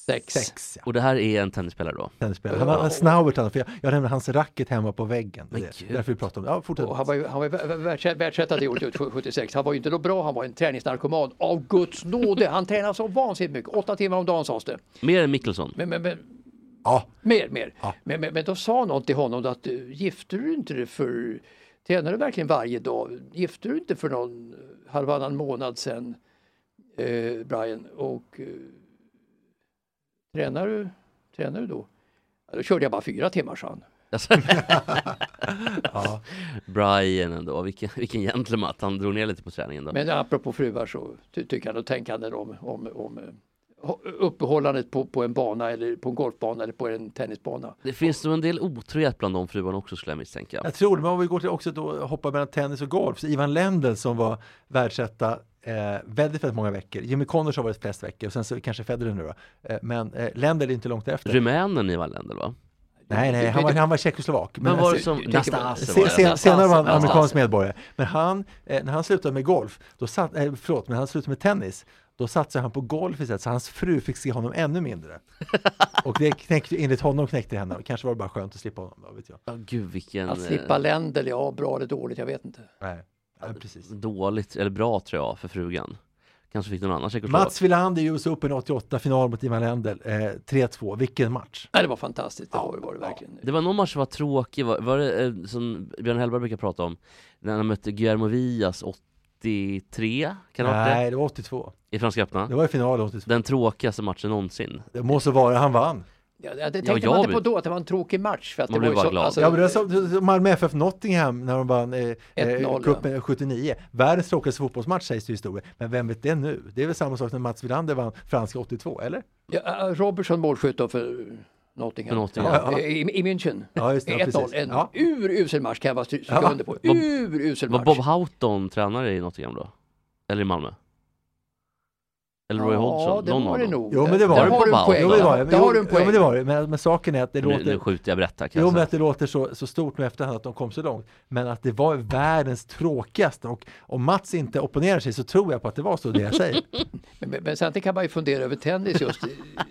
Sex. ja. Och det här är en tennisspelare då? Tennisspelare. Han har en snaubert, för jag, jag nämnde hans racket hemma på väggen. Det Men är det. Därför vi pratar om det. Ja, fortsätt. Och han var ju, han var ju världsetta det året, 76. Han var ju inte då bra, han var en träningsnarkoman. Av Guds nåde! Han tränade så vansinnigt mycket. Åtta timmar om dagen sades det. Mer än Mickelson? Men, men, men, Ja, mer, mer. Ja. Men, men, men då sa någon till honom att eh, gifter du inte dig för, tränar du verkligen varje dag? Gifter du inte för någon halvannan månad sedan, eh, Brian? Och eh, tränar, du, tränar du då? Ja, då körde jag bara fyra timmar, sa han. Ja. Brian ändå, vilken, vilken gentleman han drog ner lite på träningen då. Men apropå fruar så ty tycker jag då tänker han om, om, om eh, uppehållandet på, på en bana eller på en golfbana eller på en tennisbana. Det finns nog en del otrohet bland de fruarna också skulle jag misstänka. Jag tror det, men om vi går till också då hoppa mellan tennis och golf. Så Ivan Lendl som var världsetta eh, väldigt, väldigt många veckor. Jimmy Connors har varit flest veckor och sen så kanske Federer nu då. Eh, men eh, Lendl är inte långt efter. Rumänen i Walländer va? Nej, nej, han var, han var tjeckoslovak. Men var alltså, som Nastase Se, var se, det? senare var han amerikansk medborgare. Men han, eh, när han slutade med golf, då satt, eh, förlåt, men han slutade med tennis, då satsade han på golf istället, så hans fru fick se honom ännu mindre. Och det knäckte, enligt honom knäckte henne, och kanske var det bara skönt att slippa honom då, vet jag. Ja gud vilken Att slippa eh, länder, ja bra eller dåligt, jag vet inte. Nej, ja, precis. dåligt, eller bra tror jag för frugan. Kanske fick någon annan tjeckoslovak. Mats Wilander i US Open 88, final mot Ivan Lendl, eh, 3-2, vilken match! Nej, det var fantastiskt, det var, det var det verkligen. Det var någon match som var tråkig, var, var det eh, som Björn Hellberg brukar prata om, när han mötte Guillermo Villas 83, kan det varit det? Nej, det var 82. I Franska öppna? Det var i finalen 82. Den tråkigaste matchen någonsin. Det må så vara, han vann. Ja, det tänkte Ja, man jag inte på då, att det var en tråkig match. För att Man det var ju bara så, glad. Alltså, Ja, men det var som, som Malmö FF Nottingham när de vann eh, 1-0, eh, cupen 79. Världens tråkigaste fotbollsmatch sägs det i historien. Men vem vet det nu? Det är väl samma sak när Mats Wilander vann franska 82, eller? ja, äh, Robertson målskytt då för Nottingham. För Nottingham. Ja, ja. I, I München. Ja, just det, ja, 1-0, precis. en Ja. urusel match kan jag bara stry- stryka Ja. under på. Var- Urusel Var match. Bob Houghton tränare i Nottingham då? Eller i Malmö? Eller Roy Hodgson? Ja, det Någon var av det dem. nog. Jo, men det var Där det. har du en poäng. Jo, men det var det. Där har du en Jo, men poäng. det var det. Men, men saken är att det Nu, låter... nu skjuter jag kan Jo, jag men säga. att det låter så, så stort nu efterhand att de kom så långt. Men att det var världens tråkigaste. Och om Mats inte opponerar sig så tror jag på att det var så det jag säger. Men, men, men samtidigt kan man ju fundera över tennis just.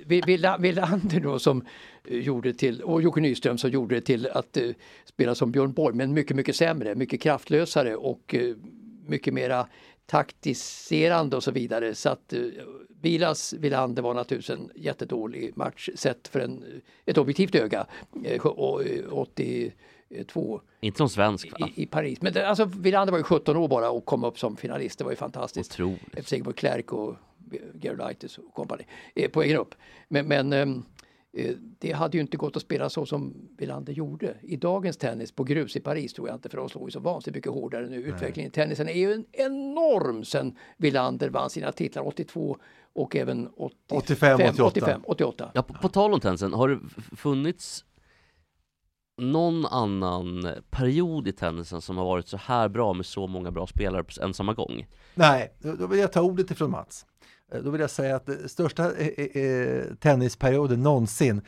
Vi- Villa- Wilander då som eh, gjorde till, och Jocke Nyström som gjorde det till att eh, spela som Björn Borg, men mycket, mycket sämre, mycket kraftlösare och eh, mycket mera taktiserande och så vidare. Så att eh, Vilas Wilander var naturligtvis en jättedålig match sett för en, ett objektivt öga. Eh, och, eh, 82 Inte som svensk va? i, i Paris. Men det, alltså Wilander var ju 17 år bara och kom upp som finalist. Det var ju fantastiskt. Otroligt. Efter Sigmund Klerk och Gerolaitis och kompani eh, på egen upp. Men, men ehm, eh, det hade ju inte gått att spela så som Wilander gjorde. I dagens tennis på grus i Paris tror jag inte för de slår ju så vansinnigt mycket hårdare nu. Utvecklingen i tennisen är ju en enorm sen Wilander vann sina titlar 82 och även 85, 85, 88. 85, 88. Ja, på, på tal om tennisen, har det funnits någon annan period i tennisen som har varit så här bra med så många bra spelare på en samma gång? Nej, då då vill jag ta ordet ifrån Mats. Eh, Då vill jag säga att största eh, eh, tennisperioden någonsin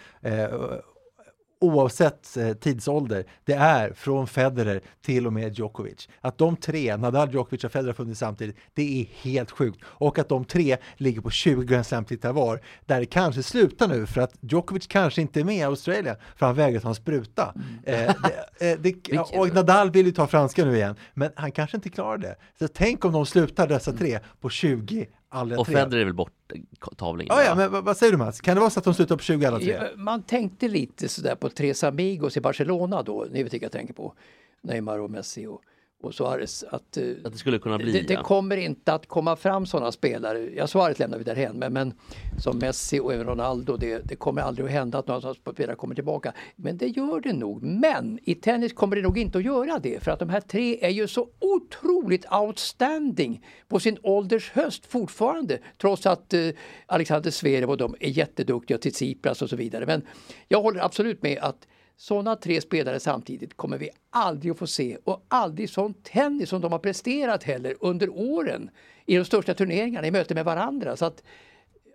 oavsett tidsålder, det är från Federer till och med Djokovic. Att de tre, Nadal, Djokovic och Federer har funnits samtidigt, det är helt sjukt. Och att de tre ligger på 20 Grand Slam-titlar var, där det kanske slutar nu för att Djokovic kanske inte är med i Australien för han vägrar ta en spruta. Eh, det, eh, det, och Nadal vill ju ta franska nu igen, men han kanske inte klarar det. Så tänk om de slutar dessa tre på 20 alla Och tre. Federer är väl borttavlingen? Ja, ja, men vad, vad säger du Mats? Kan det vara så att de slutar på 20 alla tre? Man tänkte lite sådär på Tres Amigos i Barcelona då, ni vet vilka jag tänker på. Neymar och Messi och, och Suarez. Att, eh, Att det skulle kunna bli, det, det ja. kommer inte att komma fram sådana spelare. Ja, Suarez lämnar vi därhen, men, men som Messi och även Ronaldo, det, det kommer aldrig att hända att några sådana spelare kommer tillbaka. Men det gör det nog. Men i tennis kommer det nog inte att göra det, för att de här tre är ju så otroligt outstanding på sin ålders höst fortfarande, trots att eh, Alexander Zverev och de är jätteduktiga, till Tsipras och så vidare. Men jag håller absolut med att sådana tre spelare samtidigt kommer vi aldrig att få se och aldrig sån tennis som de har presterat heller under åren i de största turneringarna i möte med varandra. Så att,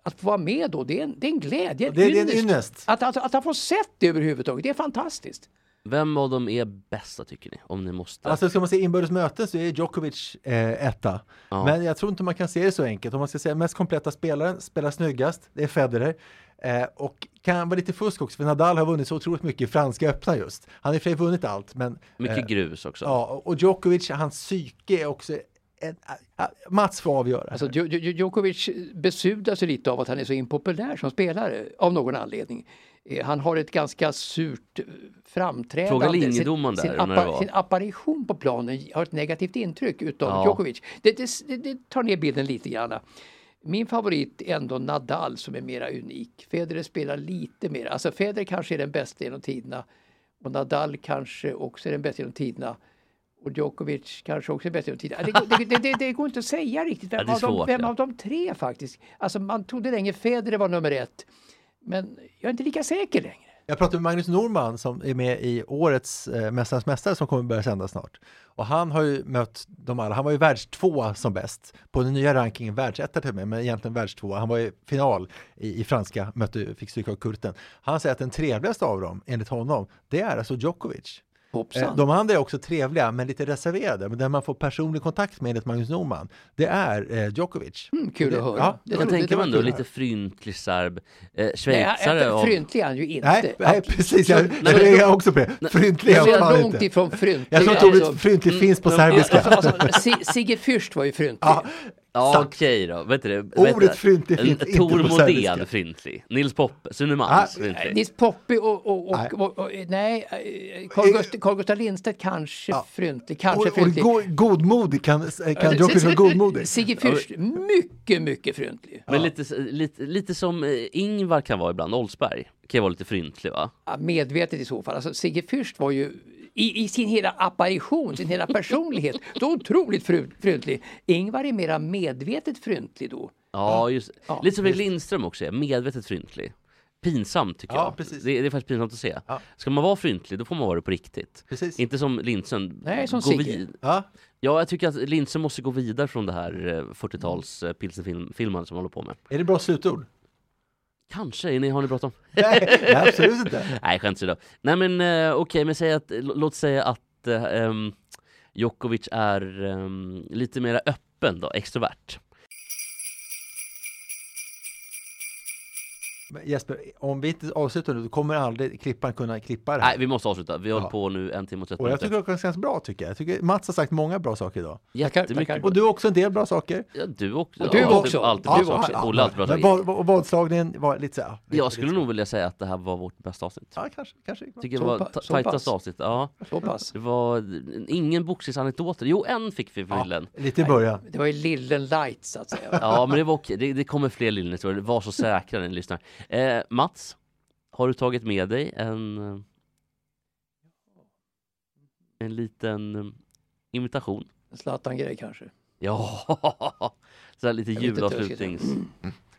att få vara med då, det är en, det är en glädje, en Det är- det är en ynnest. Att, att, att ha fått sett det överhuvudtaget, det är fantastiskt. Vem av dem är bästa tycker ni? Om ni måste. Alltså ska man se inbördes möten så är Djokovic eh, etta. Ja. Men jag tror inte man kan se det så enkelt. Om man ska säga mest kompletta spelaren, spelar snyggast, det är Federer. Eh, och kan vara lite fusk också, för Nadal har vunnit så otroligt mycket i Franska öppna just. Han har i och för sig vunnit allt, men... Mycket eh, grus också. Ja, och Djokovic, hans psyke är också... En, äh, Mats får avgöra. Alltså, Djo- Djo- Djokovic besudlar sig lite av att han är så impopulär som spelare av någon anledning. Eh, Han har ett ganska surt eh, framträdande. Fråga Sin- linjedomaren sin, där det appa- sin apparition på planen har ett negativt intryck utav Ja. Djokovic. Det, det, det, det tar ner bilden lite grann. Min favorit är ändå Nadal som är mera unik. Federer spelar lite mer. Alltså Federer kanske är den bästa genom tiderna. Och Nadal kanske också är den bästa genom tiderna. Och Djokovic kanske också är bäst genom tiderna. Det, det, det, det, går inte att säga riktigt Ja, vem, det är av, de, svårt, vem ja. av de tre faktiskt. Alltså man trodde länge Federer var nummer ett. Men jag är inte lika säker längre. Jag pratade med Magnus Norman som är med i årets eh, Mästarnas Mästare som kommer börja sända snart. Och han har ju mött de alla. Han var ju världstvåa som bäst. På den nya rankingen världsetta till och med, men egentligen världstvåa. Han var i final i, i franska, mötte, fick stryka av Kurten. Han säger att den trevligaste av dem, enligt honom, det är alltså Djokovic. Hoppsan. Eh, De andra är också trevliga, men lite reserverade. Men den man får personlig kontakt med, enligt Magnus Norman, det är eh, Djokovic. Mm, kul det, att höra. Ja, Det Jag det- tänker man då lite fryntlig serb, eh, schweizare Nej, fryntlig är han ju inte. Nej, nej precis, jag, Nej, jag reagerar också på det. Fryntlig är Jag han långt inte. ifrån fryntlig. Jag tror att ordet Alltså, fryntlig finns på Mm, serbiska. Alltså, alltså, Si- Sigge Fürst var ju fryntlig. Ja, Ja okej då, vet du det? Ordet fryntlig finns inte Tor Modén fryntlig, Nils Poppe, Sune Ah, Malms fryntlig. Nils Poppe och, och, och, Nej. och, och, nej, eh, Carl Gust- Carl Gustaf Lindstedt kanske Ja. fryntlig, kanske Och, och fryntlig. go, godmodig, kan, kan Djokovic vara godmodig? Sigge Fürst, mycket, mycket fryntlig. Men lite, lite, lite som eh, Ingvar kan vara ibland, Oldsberg, kan ju vara lite fryntlig va? Ja, medvetet i så fall. Alltså, Sigge Fürst var ju i, i sin hela apparition, sin hela personlighet, så otroligt fryntlig. Ingvar är mera medvetet fryntlig då. Ja, just Ja, Lite som Erik Lindström också är, medvetet fryntlig. Pinsamt tycker Ja, jag. precis. Det, det är faktiskt pinsamt att se. Ja. Ska man vara fryntlig, då får man vara det på riktigt. Precis. Inte som Lindström. Nej, som Sigge. vid- Ja, Ja, jag tycker att Lindström måste gå vidare från det här eh, 40-tals eh, pilsnerfilmen som han håller på med. är det bra slutord? Kanske, ni, har ni bråttom? Nej, nej, absolut inte. Nej, skämt åsido. Nej men eh, okej, men säg att, låt säga att eh, um, Djokovic är ehm, lite mer öppen då, extrovert. Jesper, om vi inte avslutar nu, då kommer aldrig klipparen kunna klippa det här. Nej, vi måste avsluta. Vi har Ja. på nu en timme och 30 Och jag minuter. tycker det känns bra tycker jag. jag tycker Mats har sagt många bra saker idag. Jättemycket. Och du har också en del bra saker. Ja, du också. Och du Alltid- också. Alltid Ja, bra ja, saker. ja. Olle alltid bra saker. vad, vadslagningen var lite så här. ja, Jag lite- skulle lite- nog vilja säga att det här var vårt bästa avsnitt. Ja, kanske. kanske. Tycker Så det var tajtaste avsnitt. Ja. Så pass. Det var ingen boxningsanekdoter. Jo, en fick vi för Lillen. Lite i början. Det var ju Lillen light så att säga. Ja, men det var okej. Det, det kommer fler Lillen-historier. Var så säkra när ni lyssnar. Eh, Mats, har du tagit med dig en, eh, en liten eh, imitation? Zlatan-grej kanske. Ja, så här lite julavslutnings...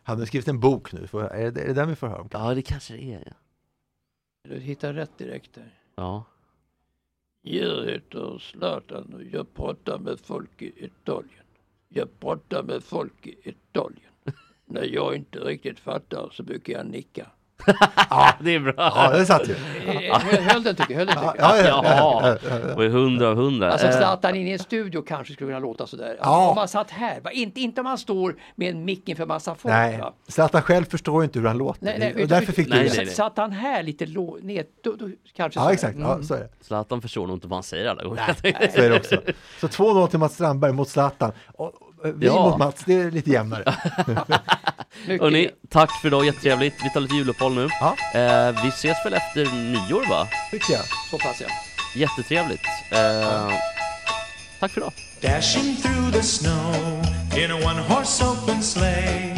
Han har skrivit en bok nu. Är, det, är det den vi får höra om? Ja, det kanske det är. ja. Du hittar rätt direkt där. Ja. Jag heter Zlatan och jag pratar med folk i Italien. Jag pratar med folk i Italien. När jag inte riktigt fattar så brukar jag nicka. det är bra. Ja, det satt ju. Eh, Höll höll den tycker jag. Höll den, tycker Ja, ja, ja, ja, ja. Och är hundra av hundra. Alltså Eh, Zlatan inne i en studio kanske skulle kunna låta sådär. Ja. Om man satt här, va? inte, inte om man står med en mick inför massa folk. Nej, va? Zlatan själv förstår ju inte hur han låter. Nej, nej, och därför fick Nej, du nej, det. nej. Satt han här lite lå- ner, då, då kanske Ja, exakt. Ja, Mm. så är det. Zlatan förstår nog inte vad han säger alla gånger. Så är det också. Så 2-0 till Mats Strandberg mot Zlatan. Och, vi Ja. mot Mats, det är lite jämnare. Hörni, tack för idag, jättetrevligt. Vi tar lite juluppehåll nu. Ja. Eh, vi ses väl efter nyår va? Tycker jag. Så pass ja. Jättetrevligt. Eh, tack för idag. Dashing through the snow in a one horse open sleigh.